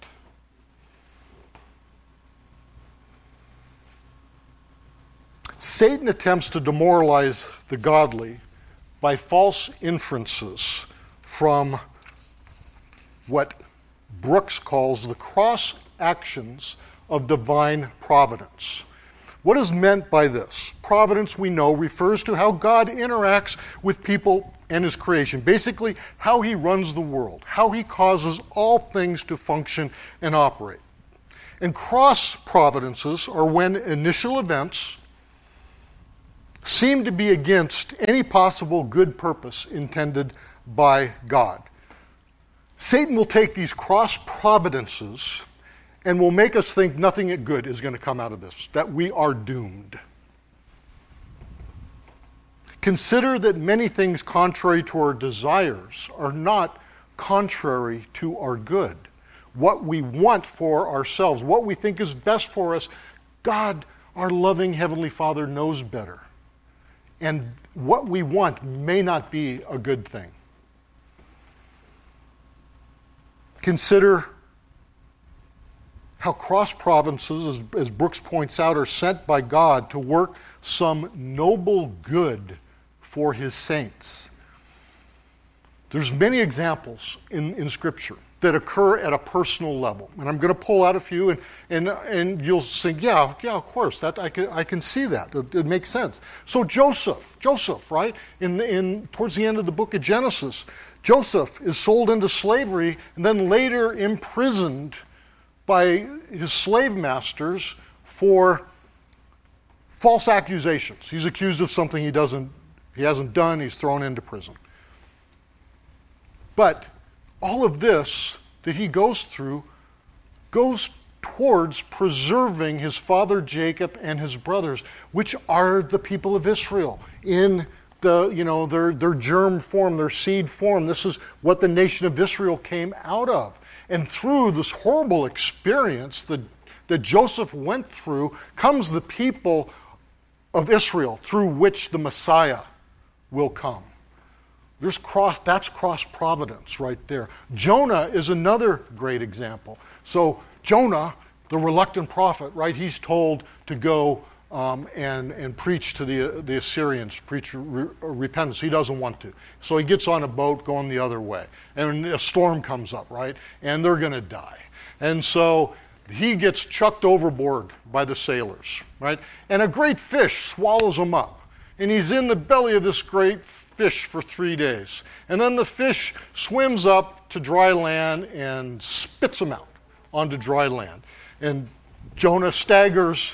Satan attempts to demoralize the godly by false inferences from what Brooks calls the cross actions of divine providence. What is meant by this? Providence, we know, refers to how God interacts with people and his creation. Basically, how he runs the world, how he causes all things to function and operate. And cross providences are when initial events seem to be against any possible good purpose intended by God. Satan will take these cross providences and will make us think nothing good is going to come out of this, that we are doomed. Consider that many things contrary to our desires are not contrary to our good. What we want for ourselves, what we think is best for us, God, our loving Heavenly Father, knows better. And what we want may not be a good thing. Consider how cross providences, as, as, Brooks points out, are sent by God to work some noble good for his saints. There's many examples in, in Scripture that occur at a personal level. And I'm going to pull out a few, and, and, and you'll think, yeah, yeah, of course, that, I, can, I can see that. It, it makes sense. So Joseph, Joseph, right, in, in, towards the end of the book of Genesis, Joseph is sold into slavery and then later imprisoned by his slave masters for false accusations. He's accused of something he doesn't he hasn't done, he's thrown into prison. But all of this that he goes through goes towards preserving his father Jacob and his brothers, which are the people of Israel in the you know their their germ form, their seed form. This is what the nation of Israel came out of. And through this horrible experience that, that Joseph went through comes the people of Israel through which the Messiah will come. There's cross, that's cross providence right there. Jonah is another great example. So, Jonah, the reluctant prophet, right, he's told to go um, and, and preach to the, the Assyrians, preach re- repentance. He doesn't want to. So he gets on a boat going the other way. And a storm comes up, right? And they're going to die. And so he gets chucked overboard by the sailors, right? And a great fish swallows him up. And he's in the belly of this great fish for three days. And then the fish swims up to dry land and spits him out onto dry land. And Jonah staggers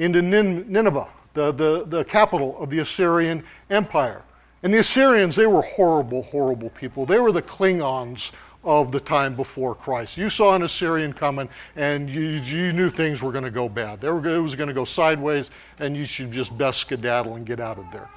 into Nineveh, the, the, the capital of the Assyrian Empire. And the Assyrians, they were horrible, horrible people. They were the Klingons of the time before Christ. You saw an Assyrian coming, and you, you knew things were going to go bad. They were, it was going to go sideways, and you should just best skedaddle and get out of there.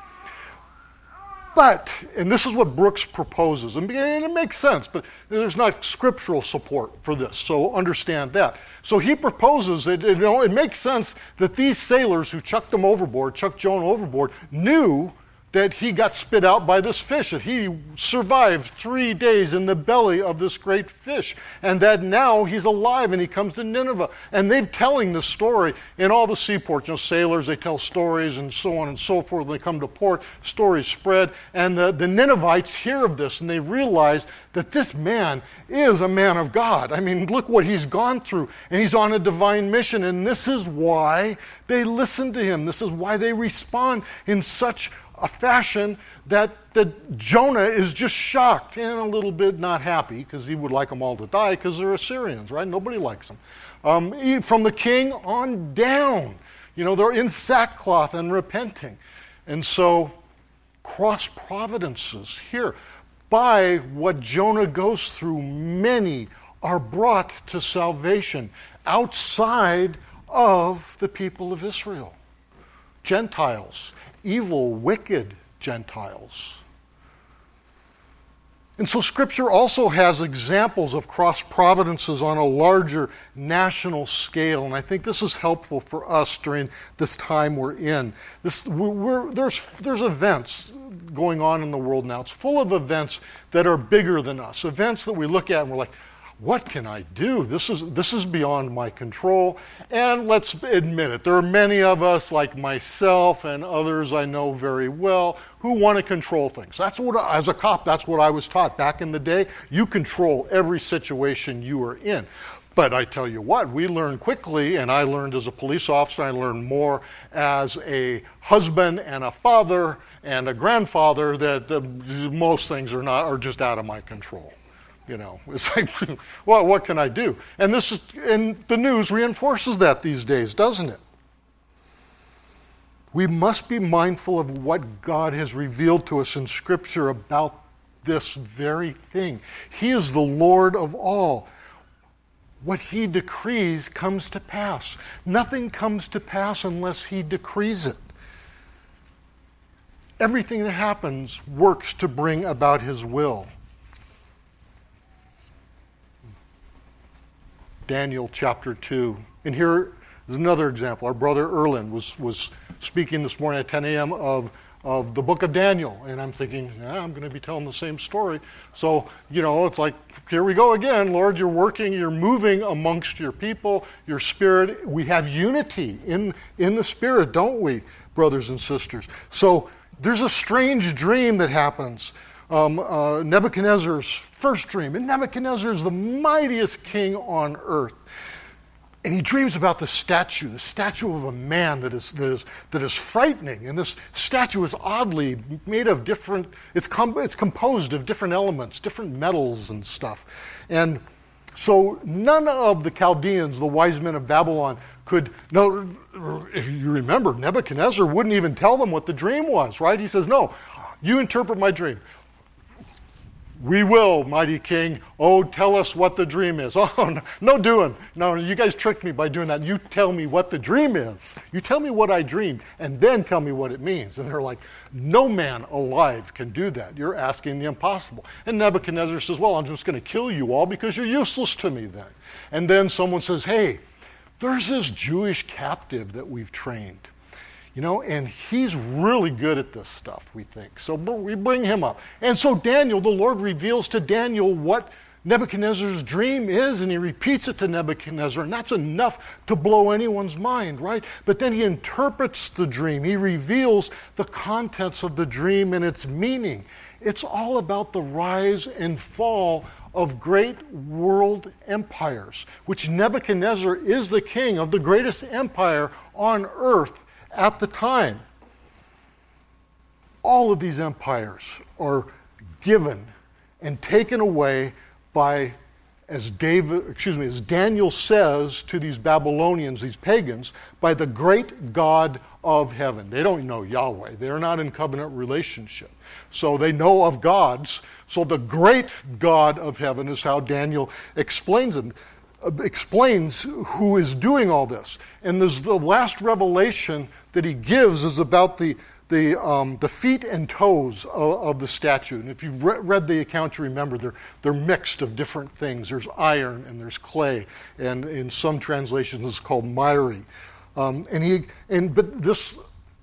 But, and this is what Brooks proposes, and it makes sense, but there's not scriptural support for this, so understand that. So he proposes that you know, it makes sense that these sailors who chucked them overboard, chucked Jonah overboard, knew that he got spit out by this fish, that he survived three days in the belly of this great fish, and that now he's alive and he comes to Nineveh. And they're telling the story in all the seaports. You know, sailors, they tell stories and so on and so forth. They come to port, stories spread. And the, the Ninevites hear of this and they realize that this man is a man of God. I mean, look what he's gone through, and he's on a divine mission. And this is why they listen to him. This is why they respond in such a fashion that, that Jonah is just shocked and a little bit not happy because he would like them all to die because they're Assyrians, right? Nobody likes them. Um, from the king on down, you know, they're in sackcloth and repenting. And so, cross providences here. By what Jonah goes through, many are brought to salvation outside of the people of Israel. Gentiles evil, wicked Gentiles. And so, Scripture also has examples of cross providences on a larger national scale, and I think this is helpful for us during this time we're in. This, we're, there's, there's events going on in the world now. It's full of events that are bigger than us, events that we look at and we're like, what can I do? This is, this is beyond my control. And let's admit it, there are many of us, like myself and others I know very well, who want to control things. That's what, as a cop, that's what I was taught back in the day. You control every situation you are in. But I tell you what, we learn quickly, and I learned as a police officer, I learned more as a husband and a father and a grandfather that the, most things are not are just out of my control. You know, it's like, well, what can I do? And this is, and the news reinforces that these days, doesn't it? We must be mindful of what God has revealed to us in Scripture about this very thing. He is the Lord of all. What He decrees comes to pass. Nothing comes to pass unless He decrees it. Everything that happens works to bring about His will. Daniel chapter 2. And here is another example. Our brother Erlin was, was speaking this morning at 10 a.m. of, of the book of Daniel. And I'm thinking, yeah, I'm going to be telling the same story. So, you know, it's like, here we go again. Lord, you're working, you're moving amongst your people, your spirit. We have unity in, in the spirit, don't we, brothers and sisters? So there's a strange dream that happens. Um, uh, Nebuchadnezzar's first dream. And Nebuchadnezzar is the mightiest king on earth. And he dreams about the statue, the statue of a man that is, that is, that is frightening. And this statue is oddly made of different, it's, com- it's composed of different elements, different metals and stuff. And so none of the Chaldeans, the wise men of Babylon, could, no, if you remember, Nebuchadnezzar wouldn't even tell them what the dream was, right? He says, no, you interpret my dream. We will, mighty king. Oh, tell us what the dream is. Oh, no, no, doing. No, you guys tricked me by doing that. You tell me what the dream is. You tell me what I dreamed, and then tell me what it means. And they're like, no man alive can do that. You're asking the impossible. And Nebuchadnezzar says, Well, I'm just going to kill you all because you're useless to me then. And then someone says, Hey, there's this Jewish captive that we've trained. You know, and he's really good at this stuff, we think. So we bring him up. And so Daniel, the Lord reveals to Daniel what Nebuchadnezzar's dream is, and he repeats it to Nebuchadnezzar, and that's enough to blow anyone's mind, right? But then he interprets the dream. He reveals the contents of the dream and its meaning. It's all about the rise and fall of great world empires, which Nebuchadnezzar is the king of the greatest empire on earth at the time. All of these empires are given and taken away by as David, excuse me, as Daniel says to these Babylonians, these pagans, by the great God of heaven. They don't know Yahweh. They're not in covenant relationship. So they know of gods. So the great God of heaven is how Daniel explains it. Explains who is doing all this. And there's the last revelation that he gives is about the, the, um, the feet and toes of, of, the statue. And if you've re- read the account, you remember they're, they're mixed of different things. There's iron and there's clay, and in some translations it's called miry. Um, and he, and, but this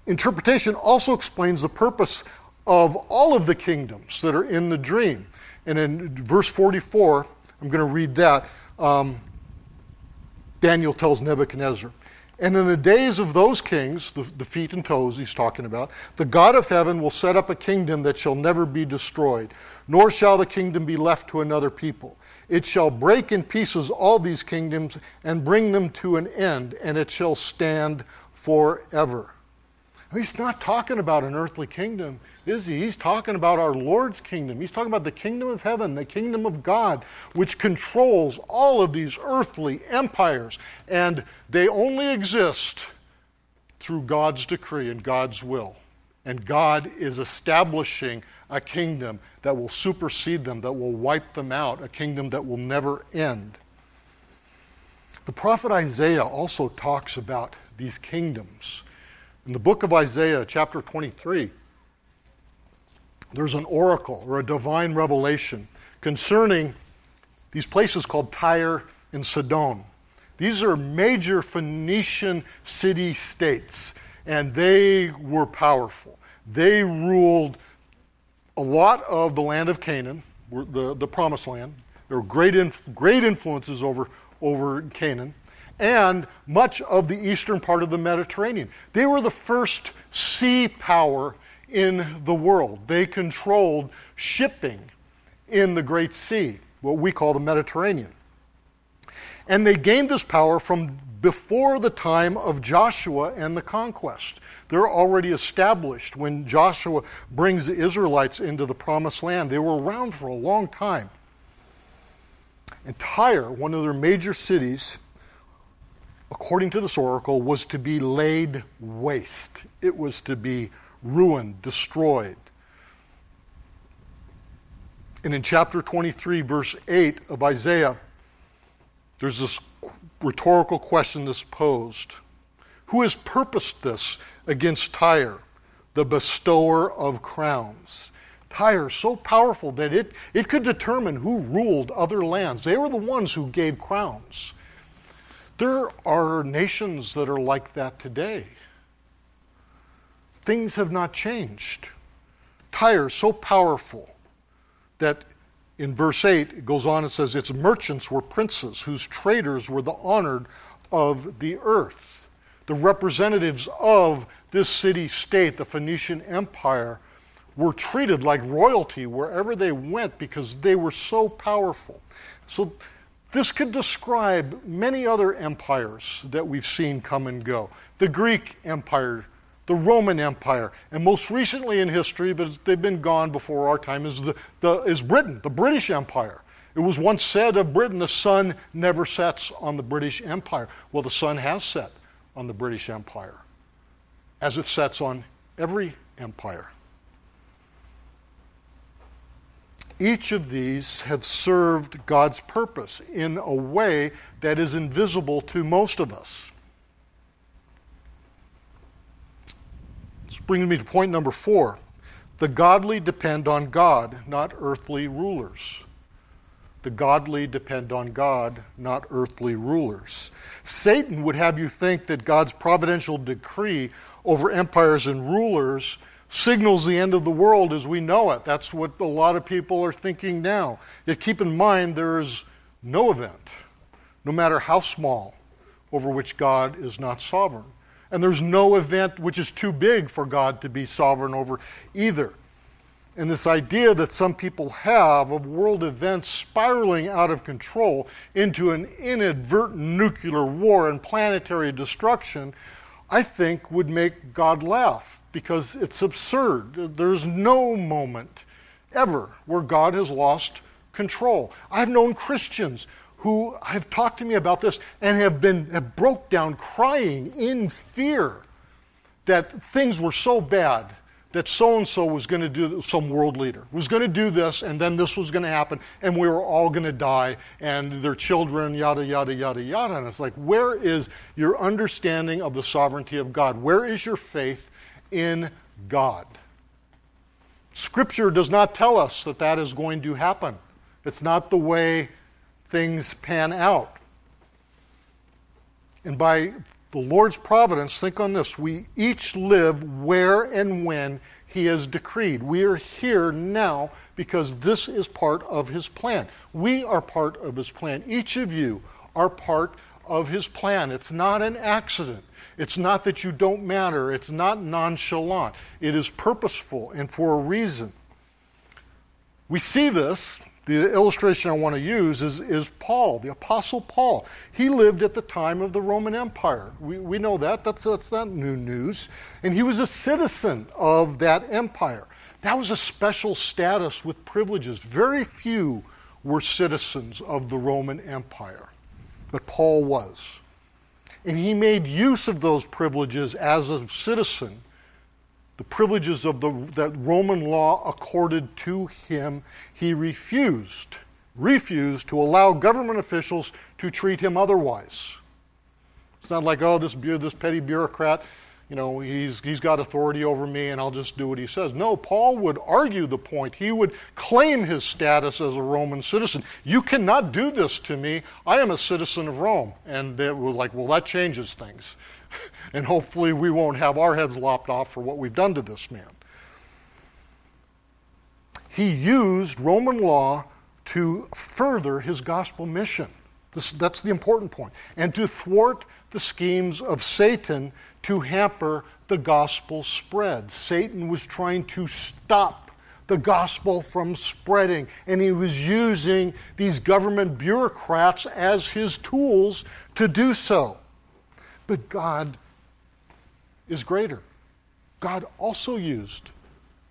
interpretation also explains the purpose of all of the kingdoms that are in the dream. And in verse 44, I'm going to read that. Um, Daniel tells Nebuchadnezzar, and in the days of those kings, the, the, feet and toes he's talking about, the God of heaven will set up a kingdom that shall never be destroyed, nor shall the kingdom be left to another people. It shall break in pieces all these kingdoms and bring them to an end, and it shall stand forever. He's not talking about an earthly kingdom, is he? He's talking about our Lord's kingdom. He's talking about the kingdom of heaven, the kingdom of God, which controls all of these earthly empires. And they only exist through God's decree and God's will. And God is establishing a kingdom that will supersede them, that will wipe them out, a kingdom that will never end. The prophet Isaiah also talks about these kingdoms. In the book of Isaiah, chapter 23, there's an oracle or a divine revelation concerning these places called Tyre and Sidon. These are major Phoenician city states, and they were powerful. They ruled a lot of the land of Canaan, the, the promised land. There were great, inf- great influences over, over Canaan, and much of the eastern part of the Mediterranean. They were the first sea power in the world. They controlled shipping in the Great Sea, what we call the Mediterranean. And they gained this power from before the time of Joshua and the conquest. They're already established when Joshua brings the Israelites into the promised land. They were around for a long time. And Tyre, one of their major cities, according to this oracle, was to be laid waste. It was to be ruined, destroyed. And in chapter 23, verse 8 of Isaiah, there's this rhetorical question that's posed Who has purposed this against Tyre, the bestower of crowns. Tyre, so powerful that it, it could determine who ruled other lands. They were the ones who gave crowns. There are nations that are like that today. Things have not changed. Tyre, so powerful that in verse 8 it goes on and says, Its merchants were princes, whose traders were the honored of the earth. The representatives of this city state, the Phoenician Empire, were treated like royalty wherever they went because they were so powerful. So, this could describe many other empires that we've seen come and go. The Greek Empire, the Roman Empire, and most recently in history, but they've been gone before our time, is, the, the, is Britain, the British Empire. It was once said of Britain, the sun never sets on the British Empire. Well, the sun has set on the British Empire as it sets on every empire. Each of these have served God's purpose in a way that is invisible to most of us. Brings me to point number four. The godly depend on God, not earthly rulers. The godly depend on God, not earthly rulers. Satan would have you think that God's providential decree over empires and rulers signals the end of the world as we know it. That's what a lot of people are thinking now. Yet keep in mind there is no event, no matter how small, over which God is not sovereign. And there's no event which is too big for God to be sovereign over either. And this idea that some people have of world events spiraling out of control into an inadvertent nuclear war and planetary destruction I think would make God laugh because it's absurd. There's no moment ever where God has lost control. I've known Christians who have talked to me about this and have been have broke down crying in fear that things were so bad that so and so was going to do some world leader was going to do this and then this was going to happen and we were all going to die and their children yada yada yada yada. And it's like where is your understanding of the sovereignty of god? Where is your faith in god? Scripture does not tell us that that is going to happen. It's not the way things pan out and by the Lord's providence, think on this. We each live where and when he has decreed. We are here now because this is part of his plan. We are part of his plan. Each of you are part of his plan. It's not an accident. It's not that you don't matter. It's not nonchalant. It is purposeful and for a reason. We see this the illustration I want to use is, is Paul, the Apostle Paul. He lived at the time of the Roman Empire. We, we know that. That's, that's not new news. And he was a citizen of that empire. That was a special status with privileges. Very few were citizens of the Roman Empire, but Paul was. And he made use of those privileges as a citizen the privileges of the, that Roman law accorded to him, he refused, refused to allow government officials to treat him otherwise. It's not like, oh, this, this petty bureaucrat, you know, he's, he's got authority over me and I'll just do what he says. No, Paul would argue the point. He would claim his status as a Roman citizen. You cannot do this to me. I am a citizen of Rome. And they were like, well, that changes things and hopefully we won't have our heads lopped off for what we've done to this man. He used Roman law to further his gospel mission. This, that's the important point. And to thwart the schemes of Satan to hamper the gospel spread. Satan was trying to stop the gospel from spreading, and he was using these government bureaucrats as his tools to do so. But God is greater. God also used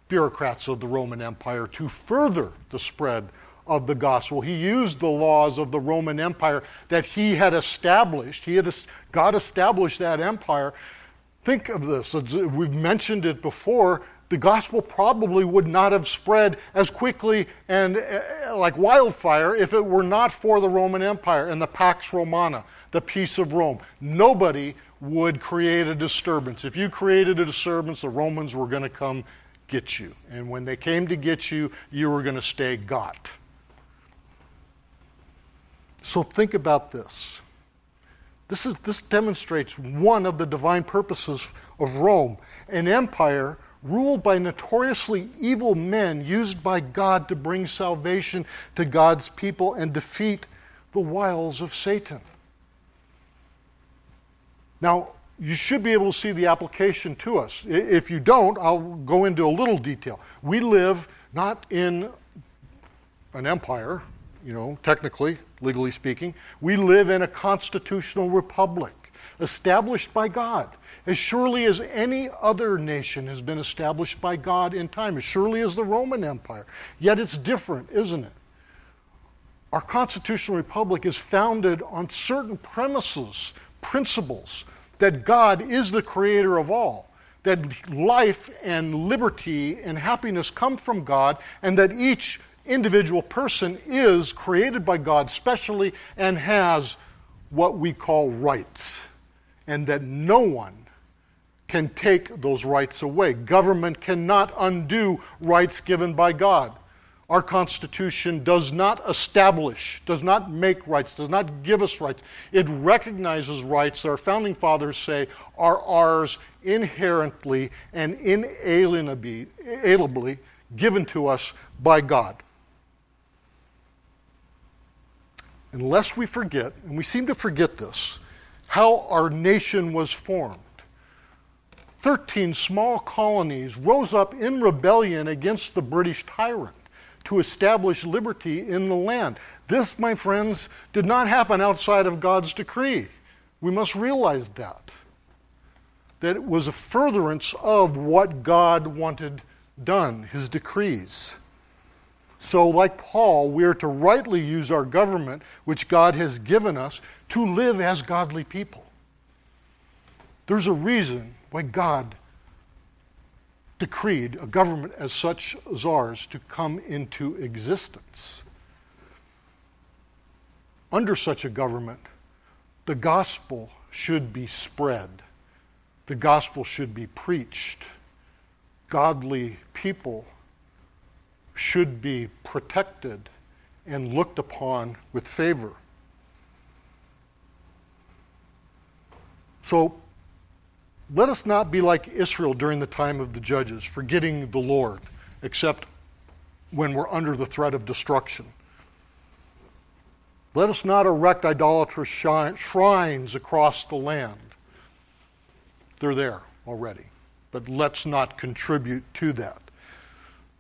bureaucrats of the Roman Empire to further the spread of the gospel. He used the laws of the Roman Empire that he had established. He had, God established that empire. Think of this. We've mentioned it before. The gospel probably would not have spread as quickly and uh, like wildfire if it were not for the Roman Empire and the Pax Romana, the peace of Rome. Nobody would create a disturbance. If you created a disturbance, the Romans were going to come get you. And when they came to get you, you were going to stay got. So think about this. This, is, this demonstrates one of the divine purposes of Rome an empire ruled by notoriously evil men used by God to bring salvation to God's people and defeat the wiles of Satan. Now, you should be able to see the application to us. If you don't, I'll go into a little detail. We live not in an empire, you know, technically, legally speaking. We live in a constitutional republic established by God. As surely as any other nation has been established by God in time, as surely as the Roman Empire. Yet it's different, isn't it? Our constitutional republic is founded on certain premises, principles that God is the creator of all, that life and liberty and happiness come from God, and that each individual person is created by God specially and has what we call rights, and that no one can take those rights away. Government cannot undo rights given by God. Our Constitution does not establish, does not make rights, does not give us rights. It recognizes rights that our founding fathers say are ours inherently and inalienably given to us by God. Unless we forget, and we seem to forget this, how our nation was formed. Thirteen small colonies rose up in rebellion against the British tyrant to establish liberty in the land. This, my friends, did not happen outside of God's decree. We must realize that. That it was a furtherance of what God wanted done, his decrees. So, like Paul, we are to rightly use our government, which God has given us, to live as godly people. There's a reason why God decreed a government as such ours to come into existence. Under such a government, the gospel should be spread, the gospel should be preached. Godly people should be protected and looked upon with favor. Let us not be like Israel during the time of the judges, forgetting the Lord, except when we're under the threat of destruction. Let us not erect idolatrous shrines across the land. They're there already, but let's not contribute to that.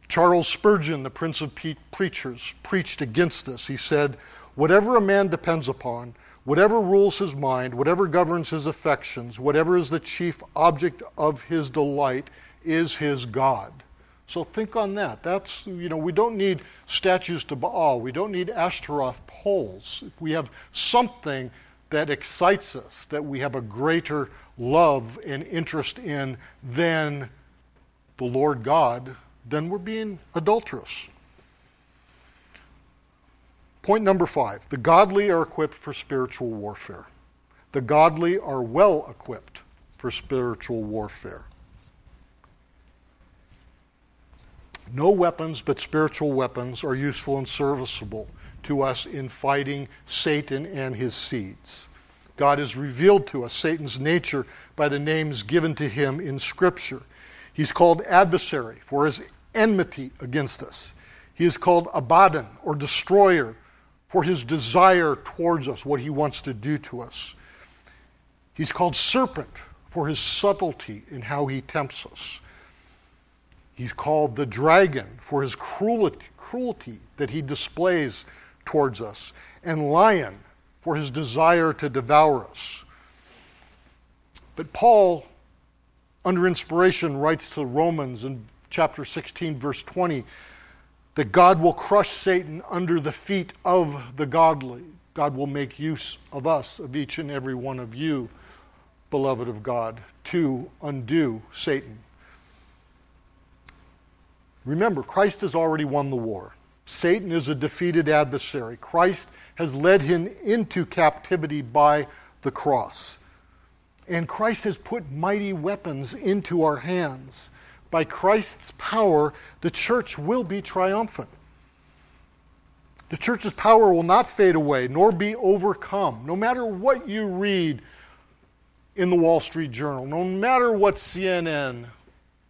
Charles Spurgeon, the Prince of Preachers, preached against this. He said, Whatever a man depends upon, whatever rules his mind, whatever governs his affections, whatever is the chief object of his delight, is his God. So think on that. That's, you know, we don't need statues to Baal. Oh, we don't need Ashtaroth poles. We have something that excites us, that we have a greater love and interest in than the Lord God, then we're being adulterous. Point number five the godly are equipped for spiritual warfare. The godly are well equipped for spiritual warfare. No weapons but spiritual weapons are useful and serviceable to us in fighting Satan and his seeds. God has revealed to us Satan's nature by the names given to him in Scripture. He's called adversary for his enmity against us. He is called Abaddon or destroyer for his desire towards us, what he wants to do to us. He's called serpent for his subtlety in how he tempts us. He's called the dragon for his cruelty, cruelty that he displays towards us, and lion for his desire to devour us. But Paul, under inspiration, writes to Romans in chapter 16, verse 20, that God will crush Satan under the feet of the godly. God will make use of us, of each and every one of you, beloved of God, to undo Satan. Remember, Christ has already won the war. Satan is a defeated adversary. Christ has led him into captivity by the cross. And Christ has put mighty weapons into our hands by Christ's power, the church will be triumphant. The church's power will not fade away nor be overcome. No matter what you read in the Wall Street Journal, no matter what CNN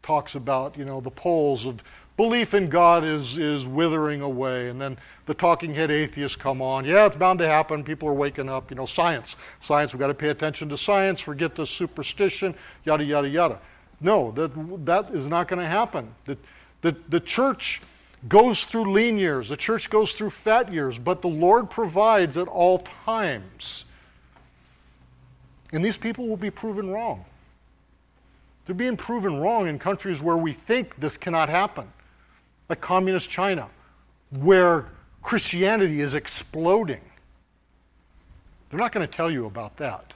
talks about, you know, the polls of belief in God is, is withering away. And then the talking head atheists come on. Yeah, it's bound to happen. People are waking up. You know, science. Science, we've got to pay attention to science, forget the superstition, yada, yada, yada. No, that, that is not going to happen. The, the, the church goes through lean years, the church goes through fat years, but the Lord provides at all times. And these people will be proven wrong. They're being proven wrong in countries where we think this cannot happen, like communist China, where Christianity is exploding. They're not going to tell you about that.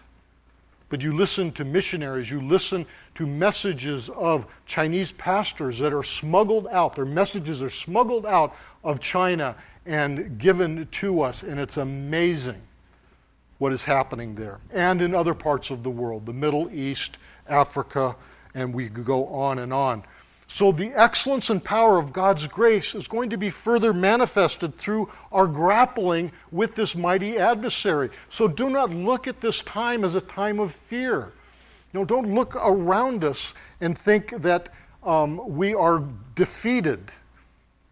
But you listen to missionaries, you listen to messages of Chinese pastors that are smuggled out. Their messages are smuggled out of China and given to us, and it's amazing what is happening there. And in other parts of the world, the Middle East, Africa, and we go on and on. So, the excellence and power of God's grace is going to be further manifested through our grappling with this mighty adversary. So, do not look at this time as a time of fear. No, don't look around us and think that um, we are defeated,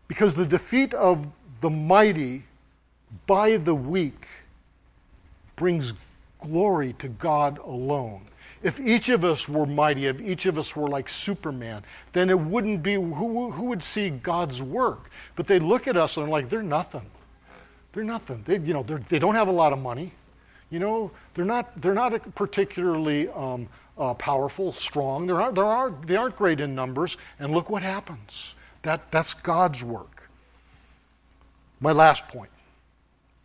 because the defeat of the mighty by the weak brings glory to God alone. If each of us were mighty, if each of us were like Superman, then it wouldn't be who, who would see God's work. But they look at us and are like, they're nothing. They're nothing. They, you know, they don't have a lot of money. You know, they're not, they're not particularly um, uh, powerful, strong. There are, there are, they aren't great in numbers. And look what happens. That, that's God's work. My last point.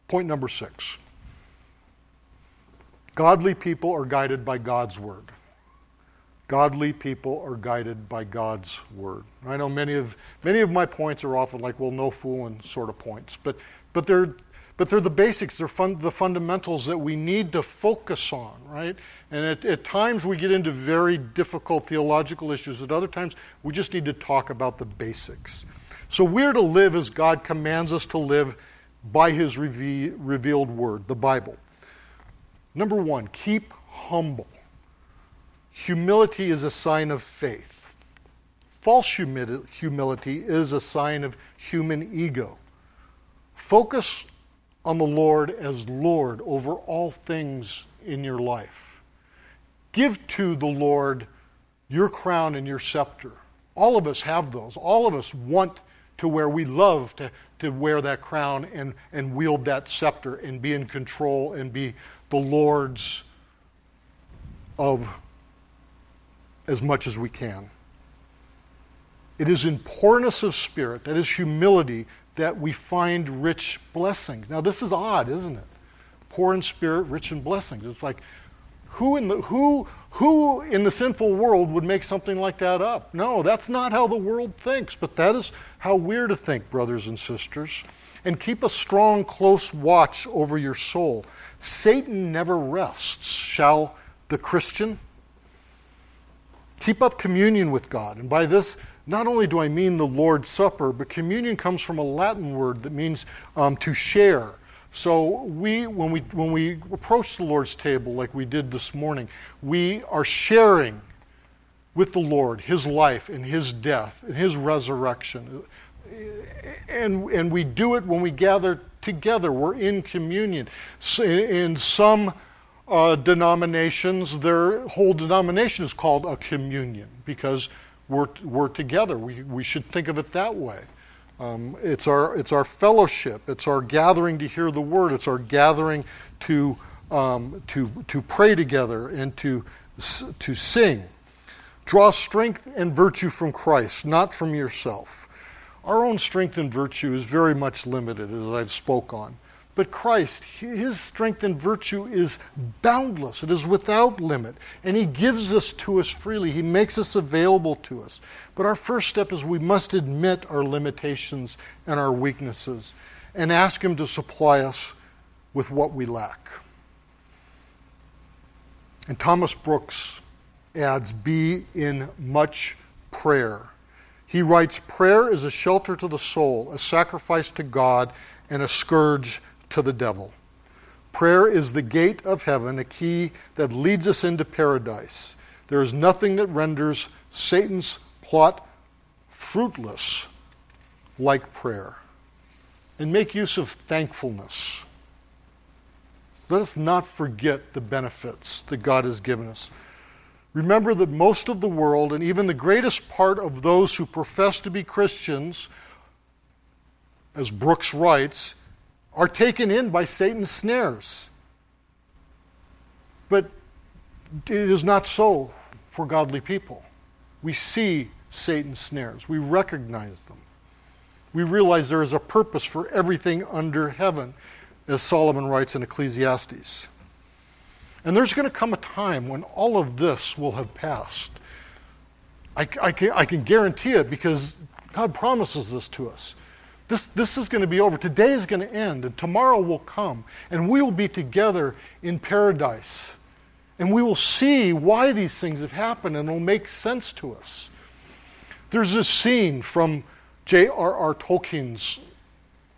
Point number six. Godly people are guided by God's word. Godly people are guided by God's word. I know many of many of my points are often like, well, no fooling sort of points, but but they're but they're the basics, they're fun, the fundamentals that we need to focus on, right? And at, at times we get into very difficult theological issues. At other times we just need to talk about the basics. So we're to live as God commands us to live by His reve- revealed word, the Bible. Number one, keep humble. humility is a sign of faith. False humility is a sign of human ego. Focus on the Lord as Lord over all things in your life. Give to the Lord your crown and your scepter. All of us have those. All of us want to where we love to, to wear that crown and, and wield that scepter and be in control and be the Lord's of as much as we can. It is in poorness of spirit, that is humility, that we find rich blessings. Now, this is odd, isn't it? Poor in spirit, rich in blessings. It's like, who in the, who, who in the sinful world would make something like that up? No, that's not how the world thinks, but that is how we're to think, brothers and sisters. And keep a strong, close watch over your soul. Satan never rests. Shall the Christian? Keep up communion with God. And by this, not only do I mean the Lord's Supper, but communion comes from a Latin word that means um, to share. So we, when we, when we approach the Lord's table like we did this morning, we are sharing with the Lord His life and His death and His resurrection. And, and we do it when we gather together. We're in communion. In some uh, denominations, their whole denomination is called a communion because we're, we're together. We, we should think of it that way. Um, it's, our, it's our fellowship, it's our gathering to hear the word, it's our gathering to, um, to, to pray together and to, to sing. Draw strength and virtue from Christ, not from yourself. Our own strength and virtue is very much limited, as I've spoke on. But Christ, his strength and virtue is boundless, it is without limit, and he gives us to us freely. He makes us available to us. But our first step is we must admit our limitations and our weaknesses and ask him to supply us with what we lack. And Thomas Brooks adds, Be in much prayer. He writes, Prayer is a shelter to the soul, a sacrifice to God, and a scourge to the devil. Prayer is the gate of heaven, a key that leads us into paradise. There is nothing that renders Satan's plot fruitless like prayer. And make use of thankfulness. Let us not forget the benefits that God has given us. Remember that most of the world, and even the greatest part of those who profess to be Christians, as Brooks writes, are taken in by Satan's snares. But it is not so for godly people. We see Satan's snares, we recognize them. We realize there is a purpose for everything under heaven, as Solomon writes in Ecclesiastes. And there's going to come a time when all of this will have passed. I, I, can, I can guarantee it because God promises this to us. This, this is going to be over. Today is going to end, and tomorrow will come, and we will be together in paradise. And we will see why these things have happened, and it'll make sense to us. There's this scene from J.R.R. Tolkien's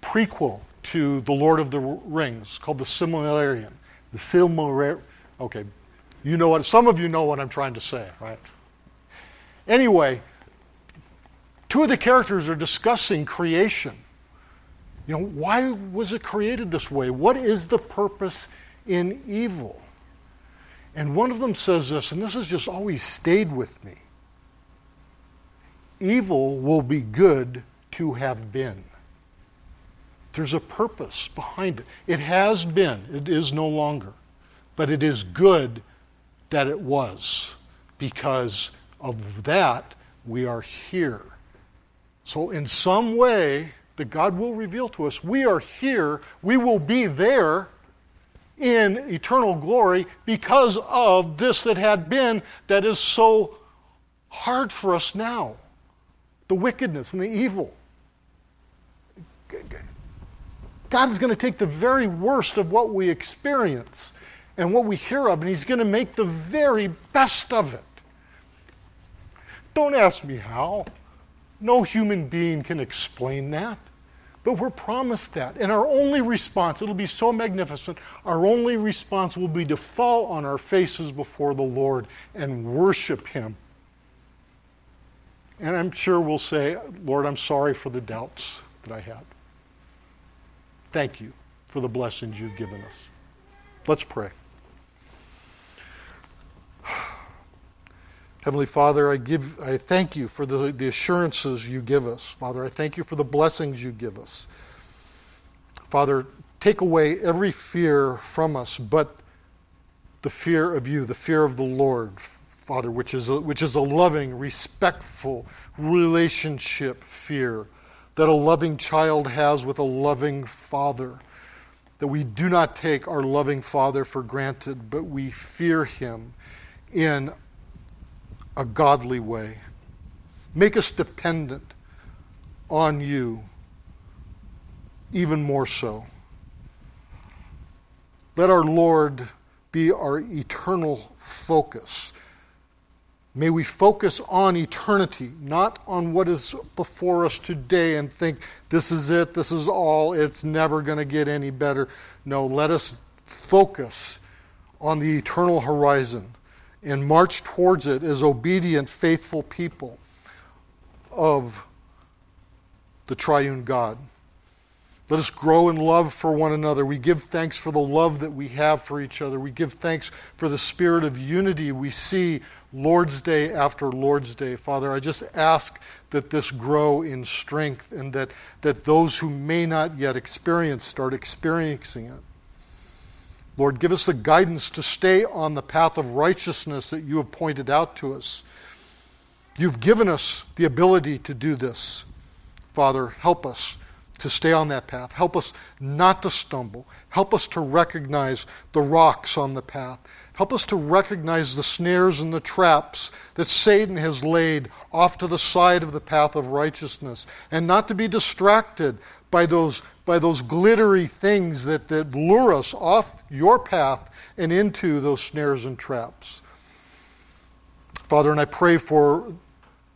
prequel to The Lord of the Rings called The Silmarillion. The Silmarillion. Okay, you know what, some of you know what I'm trying to say, right? Anyway, Two of the characters are discussing creation. You know, why was it created this way? What is the purpose in evil? And one of them says this, and this has just always stayed with me evil will be good to have been. There's a purpose behind it. It has been, it is no longer. But it is good that it was. Because of that, we are here. So, in some way that God will reveal to us, we are here, we will be there in eternal glory because of this that had been that is so hard for us now the wickedness and the evil. God is going to take the very worst of what we experience and what we hear of, and He's going to make the very best of it. Don't ask me how. No human being can explain that. But we're promised that. And our only response, it'll be so magnificent, our only response will be to fall on our faces before the Lord and worship Him. And I'm sure we'll say, Lord, I'm sorry for the doubts that I had. Thank you for the blessings you've given us. Let's pray. Heavenly Father, I give I thank you for the, the assurances you give us. Father, I thank you for the blessings you give us. Father, take away every fear from us but the fear of you, the fear of the Lord, Father, which is a, which is a loving, respectful relationship fear that a loving child has with a loving father. That we do not take our loving father for granted, but we fear him in a godly way. Make us dependent on you even more so. Let our Lord be our eternal focus. May we focus on eternity, not on what is before us today and think, this is it, this is all, it's never going to get any better. No, let us focus on the eternal horizon and march towards it as obedient, faithful people of the triune God. Let us grow in love for one another. We give thanks for the love that we have for each other. We give thanks for the spirit of unity we see Lord's Day after Lord's Day. Father, I just ask that this grow in strength and that, that those who may not yet experience start experiencing it. Lord, give us the guidance to stay on the path of righteousness that you have pointed out to us. You've given us the ability to do this. Father, help us to stay on that path. Help us not to stumble. Help us to recognize the rocks on the path. Help us to recognize the snares and the traps that Satan has laid off to the side of the path of righteousness, and not to be distracted by those by those glittery things that, that lure us off your path and into those snares and traps. Father, and I pray for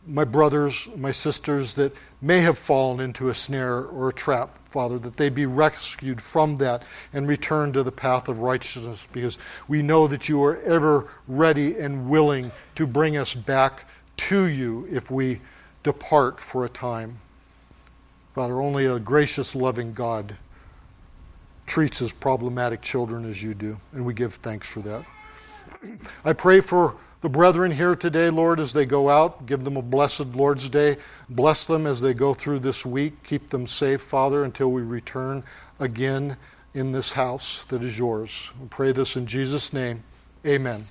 my brothers, my sisters that may have fallen into a snare or a trap, Father, that they be rescued from that and return to the path of righteousness because we know that you are ever ready and willing to bring us back to you if we depart for a time. Father, only a gracious, loving God treats his problematic children as you do, and we give thanks for that. I pray for the brethren here today, Lord, as they go out. Give them a blessed Lord's Day. Bless them as they go through this week. Keep them safe, Father, until we return again in this house that is yours. We pray this in Jesus' name. Amen.